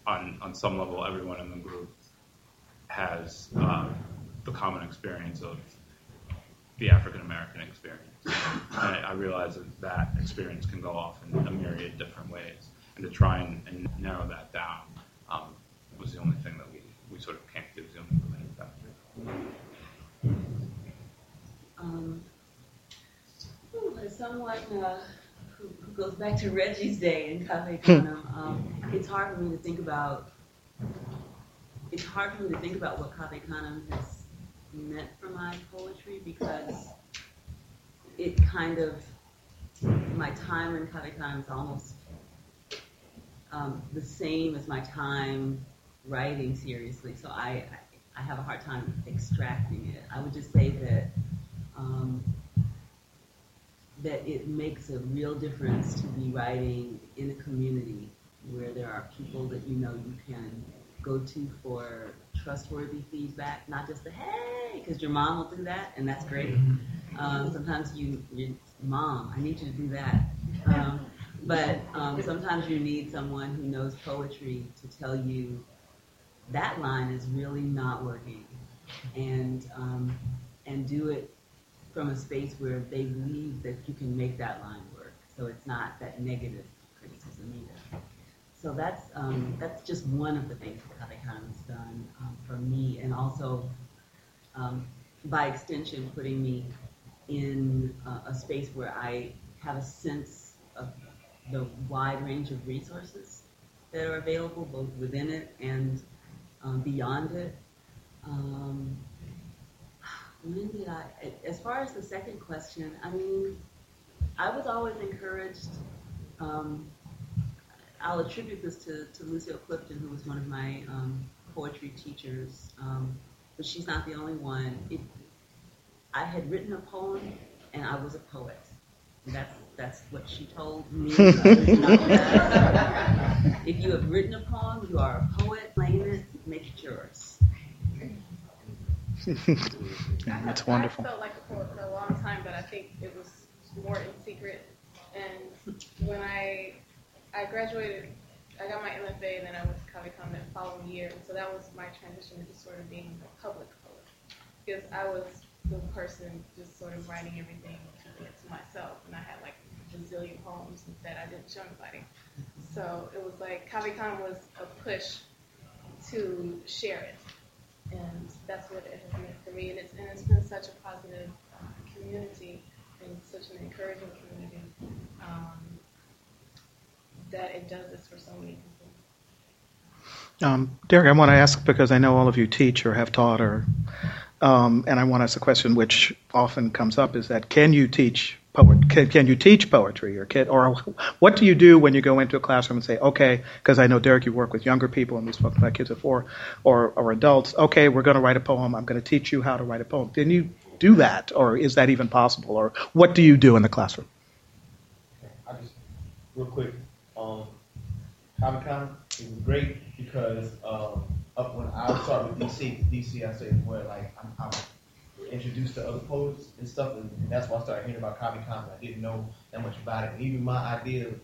on on some level, everyone in the group has uh, the common experience of the African American experience. And I, I realize that that experience can go off in a myriad different ways and to try and, and narrow that down um, was the only thing that we, we sort of can't do, was the only limiting factor. Um, as someone uh, who, who, goes back to Reggie's day in Cave Canem, um, it's hard for me to think about. It's hard for me to think about what Cave Canem has meant for my poetry because it kind of my time in Cave Canem is almost um, the same as my time writing seriously. So I, I have a hard time extracting it. I would just say that um, that it makes a real difference to be writing in a community where there are people that you know you can go to for trustworthy feedback, not just the hey, because your mom will do that, and that's great. Um, sometimes you, you, mom, I need you to do that. Um, but um, sometimes you need someone who knows poetry to tell you that line is really not working, and um, and do it from a space where they believe that you can make that line work. So it's not that negative criticism either. So that's um, that's just one of the things that Canem has done um, for me, and also um, by extension, putting me in uh, a space where I have a sense the wide range of resources that are available both within it and um, beyond it. Um, when did I, as far as the second question, I mean, I was always encouraged. Um, I'll attribute this to, to Lucille Clifton, who was one of my um, poetry teachers, um, but she's not the only one. It, I had written a poem, and I was a poet. That's that's what she told me. if you have written a poem, you are a poet. Claim it, make it yours. yeah, that's wonderful. I felt like a poet for a long time, but I think it was more in secret. And when I I graduated, I got my MFA, and then I went to Cave Canem that following year. And so that was my transition into sort of being a public poet, because I was the person just sort of writing everything to myself, and I had like zillion poems that I didn't show anybody. So it was like Cave was a push to share it, and that's what it has meant for me. And it's and it's been such a positive uh, community and such an encouraging community um, that it does this for so many people. Um, Derek, I want to ask because I know all of you teach or have taught or um, and I want to ask a question which often comes up: is that can you teach Can, can you teach poetry, or can, or what do you do when you go into a classroom and say, okay, because I know Derek, you work with younger people, and we spoke about kids before, or or adults. Okay, we're going to write a poem. I'm going to teach you how to write a poem. Can you do that, or is that even possible, or what do you do in the classroom? Okay, I just real quick. Um, Cave Canem is great because um, up when I start with DC. DC, I say where like I'm, I'm introduced to other poets and stuff, and, and that's why I started hearing about Cave Canem. I didn't know that much about it, and even my idea of,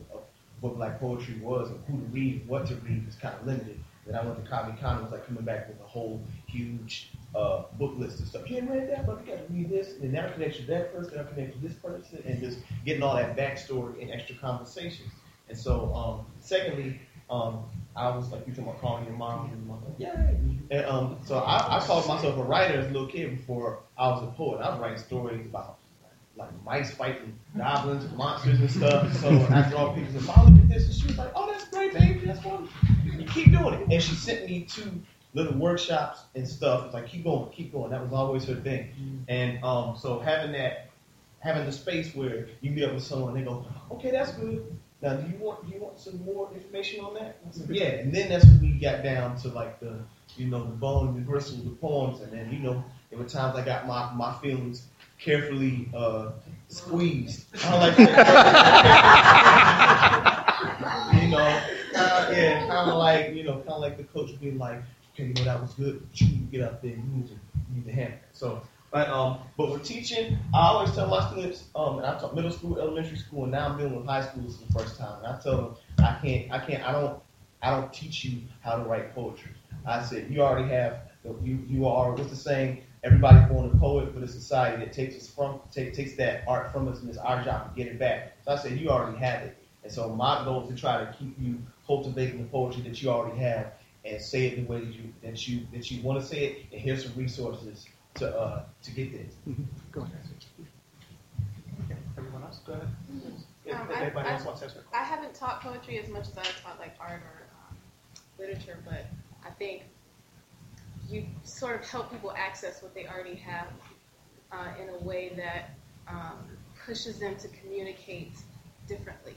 what black poetry was, and who to read, what to read, was kind of limited. Then I went to Cave Canem, was like coming back with a whole huge uh, book list and stuff. You ain't read that, but you got to read this, and that connects to that person, that connects to this person, and just getting all that backstory and extra conversations. And so, um, secondly, um, I was like, you talking about calling your mom and mom, yeah. And um, so I, I called myself a writer as a little kid before I was a poet. I was writing stories about like mice fighting goblins and monsters and stuff. So I draw pictures and I look at this, and she was like, "Oh, that's great, baby. That's wonderful. You keep doing it." And she sent me to little workshops and stuff. It's like, keep going, keep going. That was always her thing. And um, so having that, having the space where you meet up with someone, they go, "Okay, that's good." Now, do you want do you want some more information on that? I said, yeah, and then that's when we got down to like the you know the bone and the gristle, the poems, and then you know there were times I got my my feelings carefully uh, squeezed. I don't like you know, uh, yeah, kind of like you know, kind of like the coach being like, okay, you know that was good, but you need to get up there, you need to you need to it. So. But um, but with teaching, I always tell my students, um, and I taught middle school, elementary school, and now I'm dealing with high schools for the first time. And I tell them, I can't, I can't, I don't, I don't teach you how to write poetry. I said, you already have, you, you are. What's the saying? Everybody's born a poet, but a society that takes us from, take, takes that art from us, and it's our job to get it back. So I said, you already have it. And so my goal is to try to keep you cultivating the poetry that you already have, and say it the way that you that you that you want to say it. And here's some resources to uh, to get this. Go ahead. Okay, everyone else, go ahead. If Um, if I- anybody I- else wants to ask a I haven't taught poetry as much as I taught like art or um, literature, but I think you sort of help people access what they already have uh, in a way that um, pushes them to communicate differently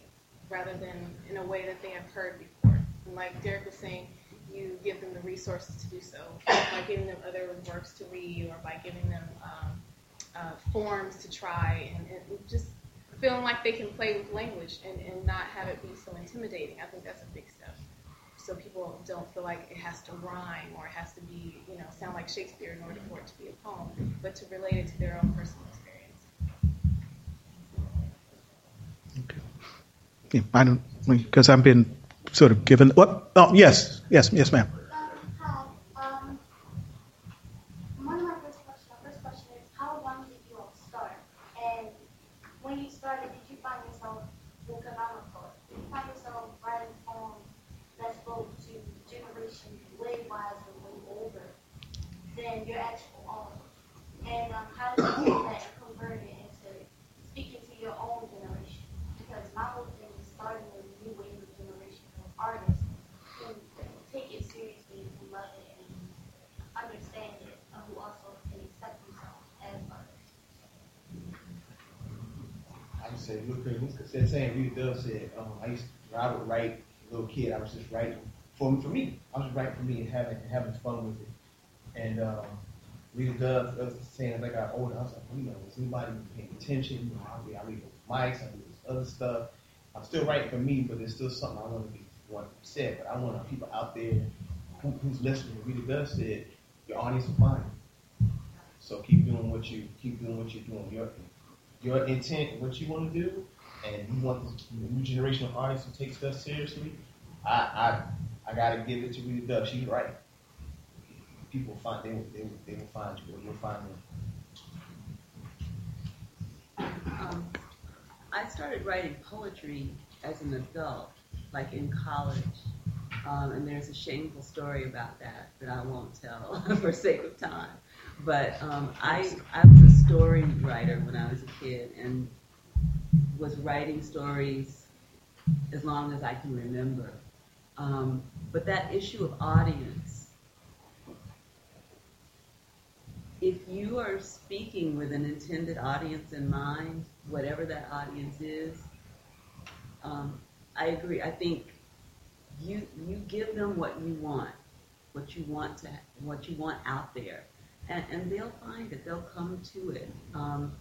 rather than in a way that they have heard before. And like Derek was saying, you give them the resources to do so by giving them other works to read or by giving them um, uh, forms to try and, and just feeling like they can play with language and, and not have it be so intimidating. I think that's a big step. So people don't feel like it has to rhyme or it has to be, you know, sound like Shakespeare in order for it to be a poem, but to relate it to their own personal experience. Yeah, I don't, because I've been sort of given, what, oh, yes, yes, yes, ma'am. Hi. Um, one of my first questions, my first question is, how long did you all start? And when you started, did you find yourself, because I'm a poet, did you find yourself writing poems that spoke to generations way wiser, way older than your actual own? And um, how did you take that and convert it into speaking to your own generation? Because my whole thing is starting a new wave of generation of artists who take it seriously, who love it, and understand it, and who also can accept themselves as artists. Would say, look, said saying Rita Dove said, um, I used to, I would write little kid, I was just writing for for me. I was just writing for me and having having fun with it. And um, Rita Dove was saying as I got older, I was like, well, you know, is anybody paying attention? You know, I read, I read those mics, I read this other stuff. I'm still writing for me, but there's still something I want to be want said. But I want people out there who, who's listening. Rita Dove said, your audience find you. So keep doing what you keep doing what you're doing. Your your intent, what you want to do, and you want this new generation of artists to take stuff seriously. I I I gotta give it to Rita Dove. She's right. People find they will, they they will find you. Or you'll find them. Um, I started writing poetry as an adult, like in college. Um, and there's a shameful story about that that I won't tell for sake of time. But um, I, I was a story writer when I was a kid and was writing stories as long as I can remember. Um, but that issue of audience, if you are speaking with an intended audience in mind, whatever that audience is, um, I agree. I think you you give them what you want, what you want to, what you want out there, and, and they'll find it. They'll come to it. Um,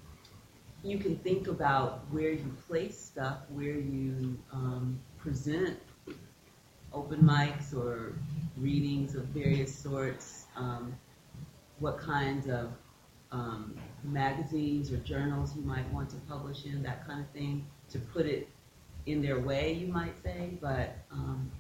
you can think about where you place stuff, where you um, present open mics or readings of various sorts? Um, what kinds of um, magazines or journals you might want to publish in, that kind of thing, to put it in their way, you might say. But um,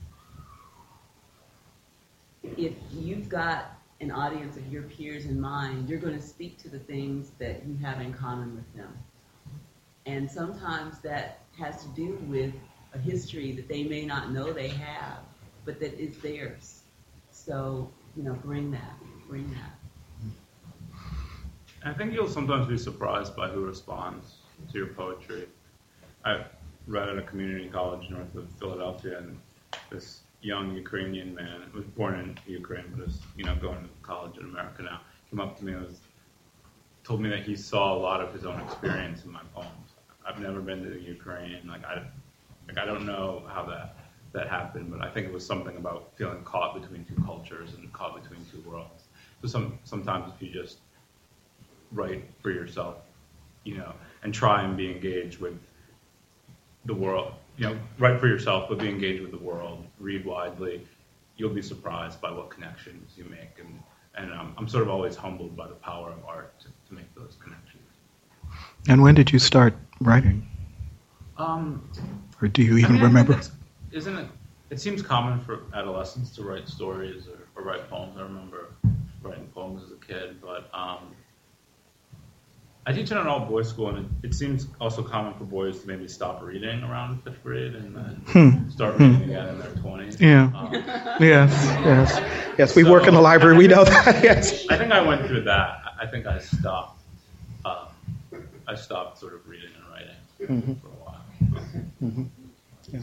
if you've got an audience of your peers in mind, you're going to speak to the things that you have in common with them. And sometimes that has to do with a history that they may not know they have, but that is theirs. So, you know, bring that, bring that. I think you'll sometimes be surprised by who responds to your poetry. I read at a community college north of Philadelphia, and this young Ukrainian man, was born in Ukraine, but is you know going to college in America now, came up to me and was told me that he saw a lot of his own experience in my poems. I've never been to the Ukraine, like I, like I don't know how that that happened, but I think it was something about feeling caught between two cultures and caught between two worlds. So some sometimes if you just write for yourself, you know, and try and be engaged with the world, you know, write for yourself, but be engaged with the world, read widely, you'll be surprised by what connections you make. And, and um, I'm sort of always humbled by the power of art to, to make those connections. And when did you start writing? Um, or do you I even mean, remember? Isn't it? It seems common for adolescents to write stories or, or write poems. I remember writing poems as a kid, but um, I teach in an all boys school, and it, it seems also common for boys to maybe stop reading around fifth grade and then Hmm. start Hmm. reading again in their twenties. Yeah. Um, Yes, yes. Yes, we work in the library, we know that, yes. I think I went through that. I I think I stopped. Um, I stopped sort of reading and writing Mhm. for a while. Mhm. Yeah.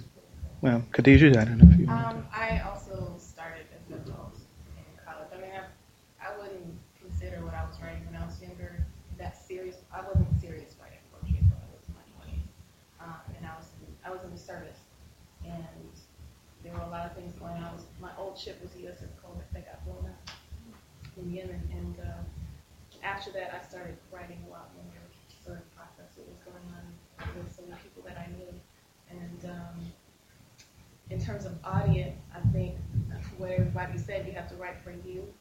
Well, Khadijah, I don't know if you. Um, I also started as an adult in college. I mean, I, I wouldn't consider what I was writing when I was younger that serious. I wasn't serious writing poetry until I was in my twenties, um, and I was I was in the service, and there were a lot of things going on. I was, my old ship was the USS Colbert that got blown up in Yemen, and uh, after that, I started writing a lot more. Sort of process what was going on with some of the people that I knew, and. Um, in terms of audience, I think what everybody said, you have to write for you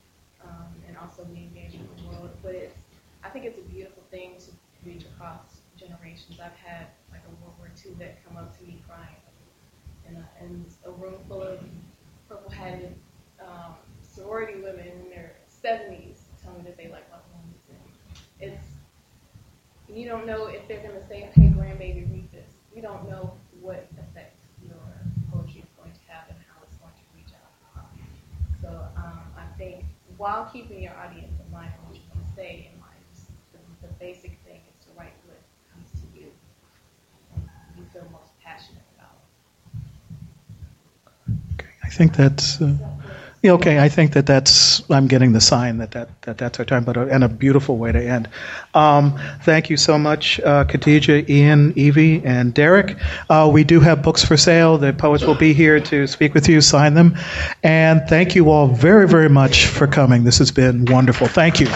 um, and also be engaged with the world. But it's, I think it's a beautiful thing to reach across generations. I've had like a World War II vet come up to me crying in a, in a room full of purple-hatted um, sorority women in their 70s tell me that they like my poems. And it's you don't know if they're going to say, "Hey, grandbaby, read this." You don't know what effect your poetry is going to have and how it's going to reach out. So um, I think while keeping your audience in mind what you want say in mind, the, the basic thing is to write what comes to you and you feel most passionate about. I think that's, uh, yeah, okay, I think that that's, I'm getting the sign that, that, that that's our time, but, a- and a beautiful way to end. Um, thank you so much, uh, Khadijah, Ian, Evie, and Derek. Uh, we do have books for sale. The poets will be here to speak with you, sign them. And thank you all very, very much for coming. This has been wonderful. Thank you.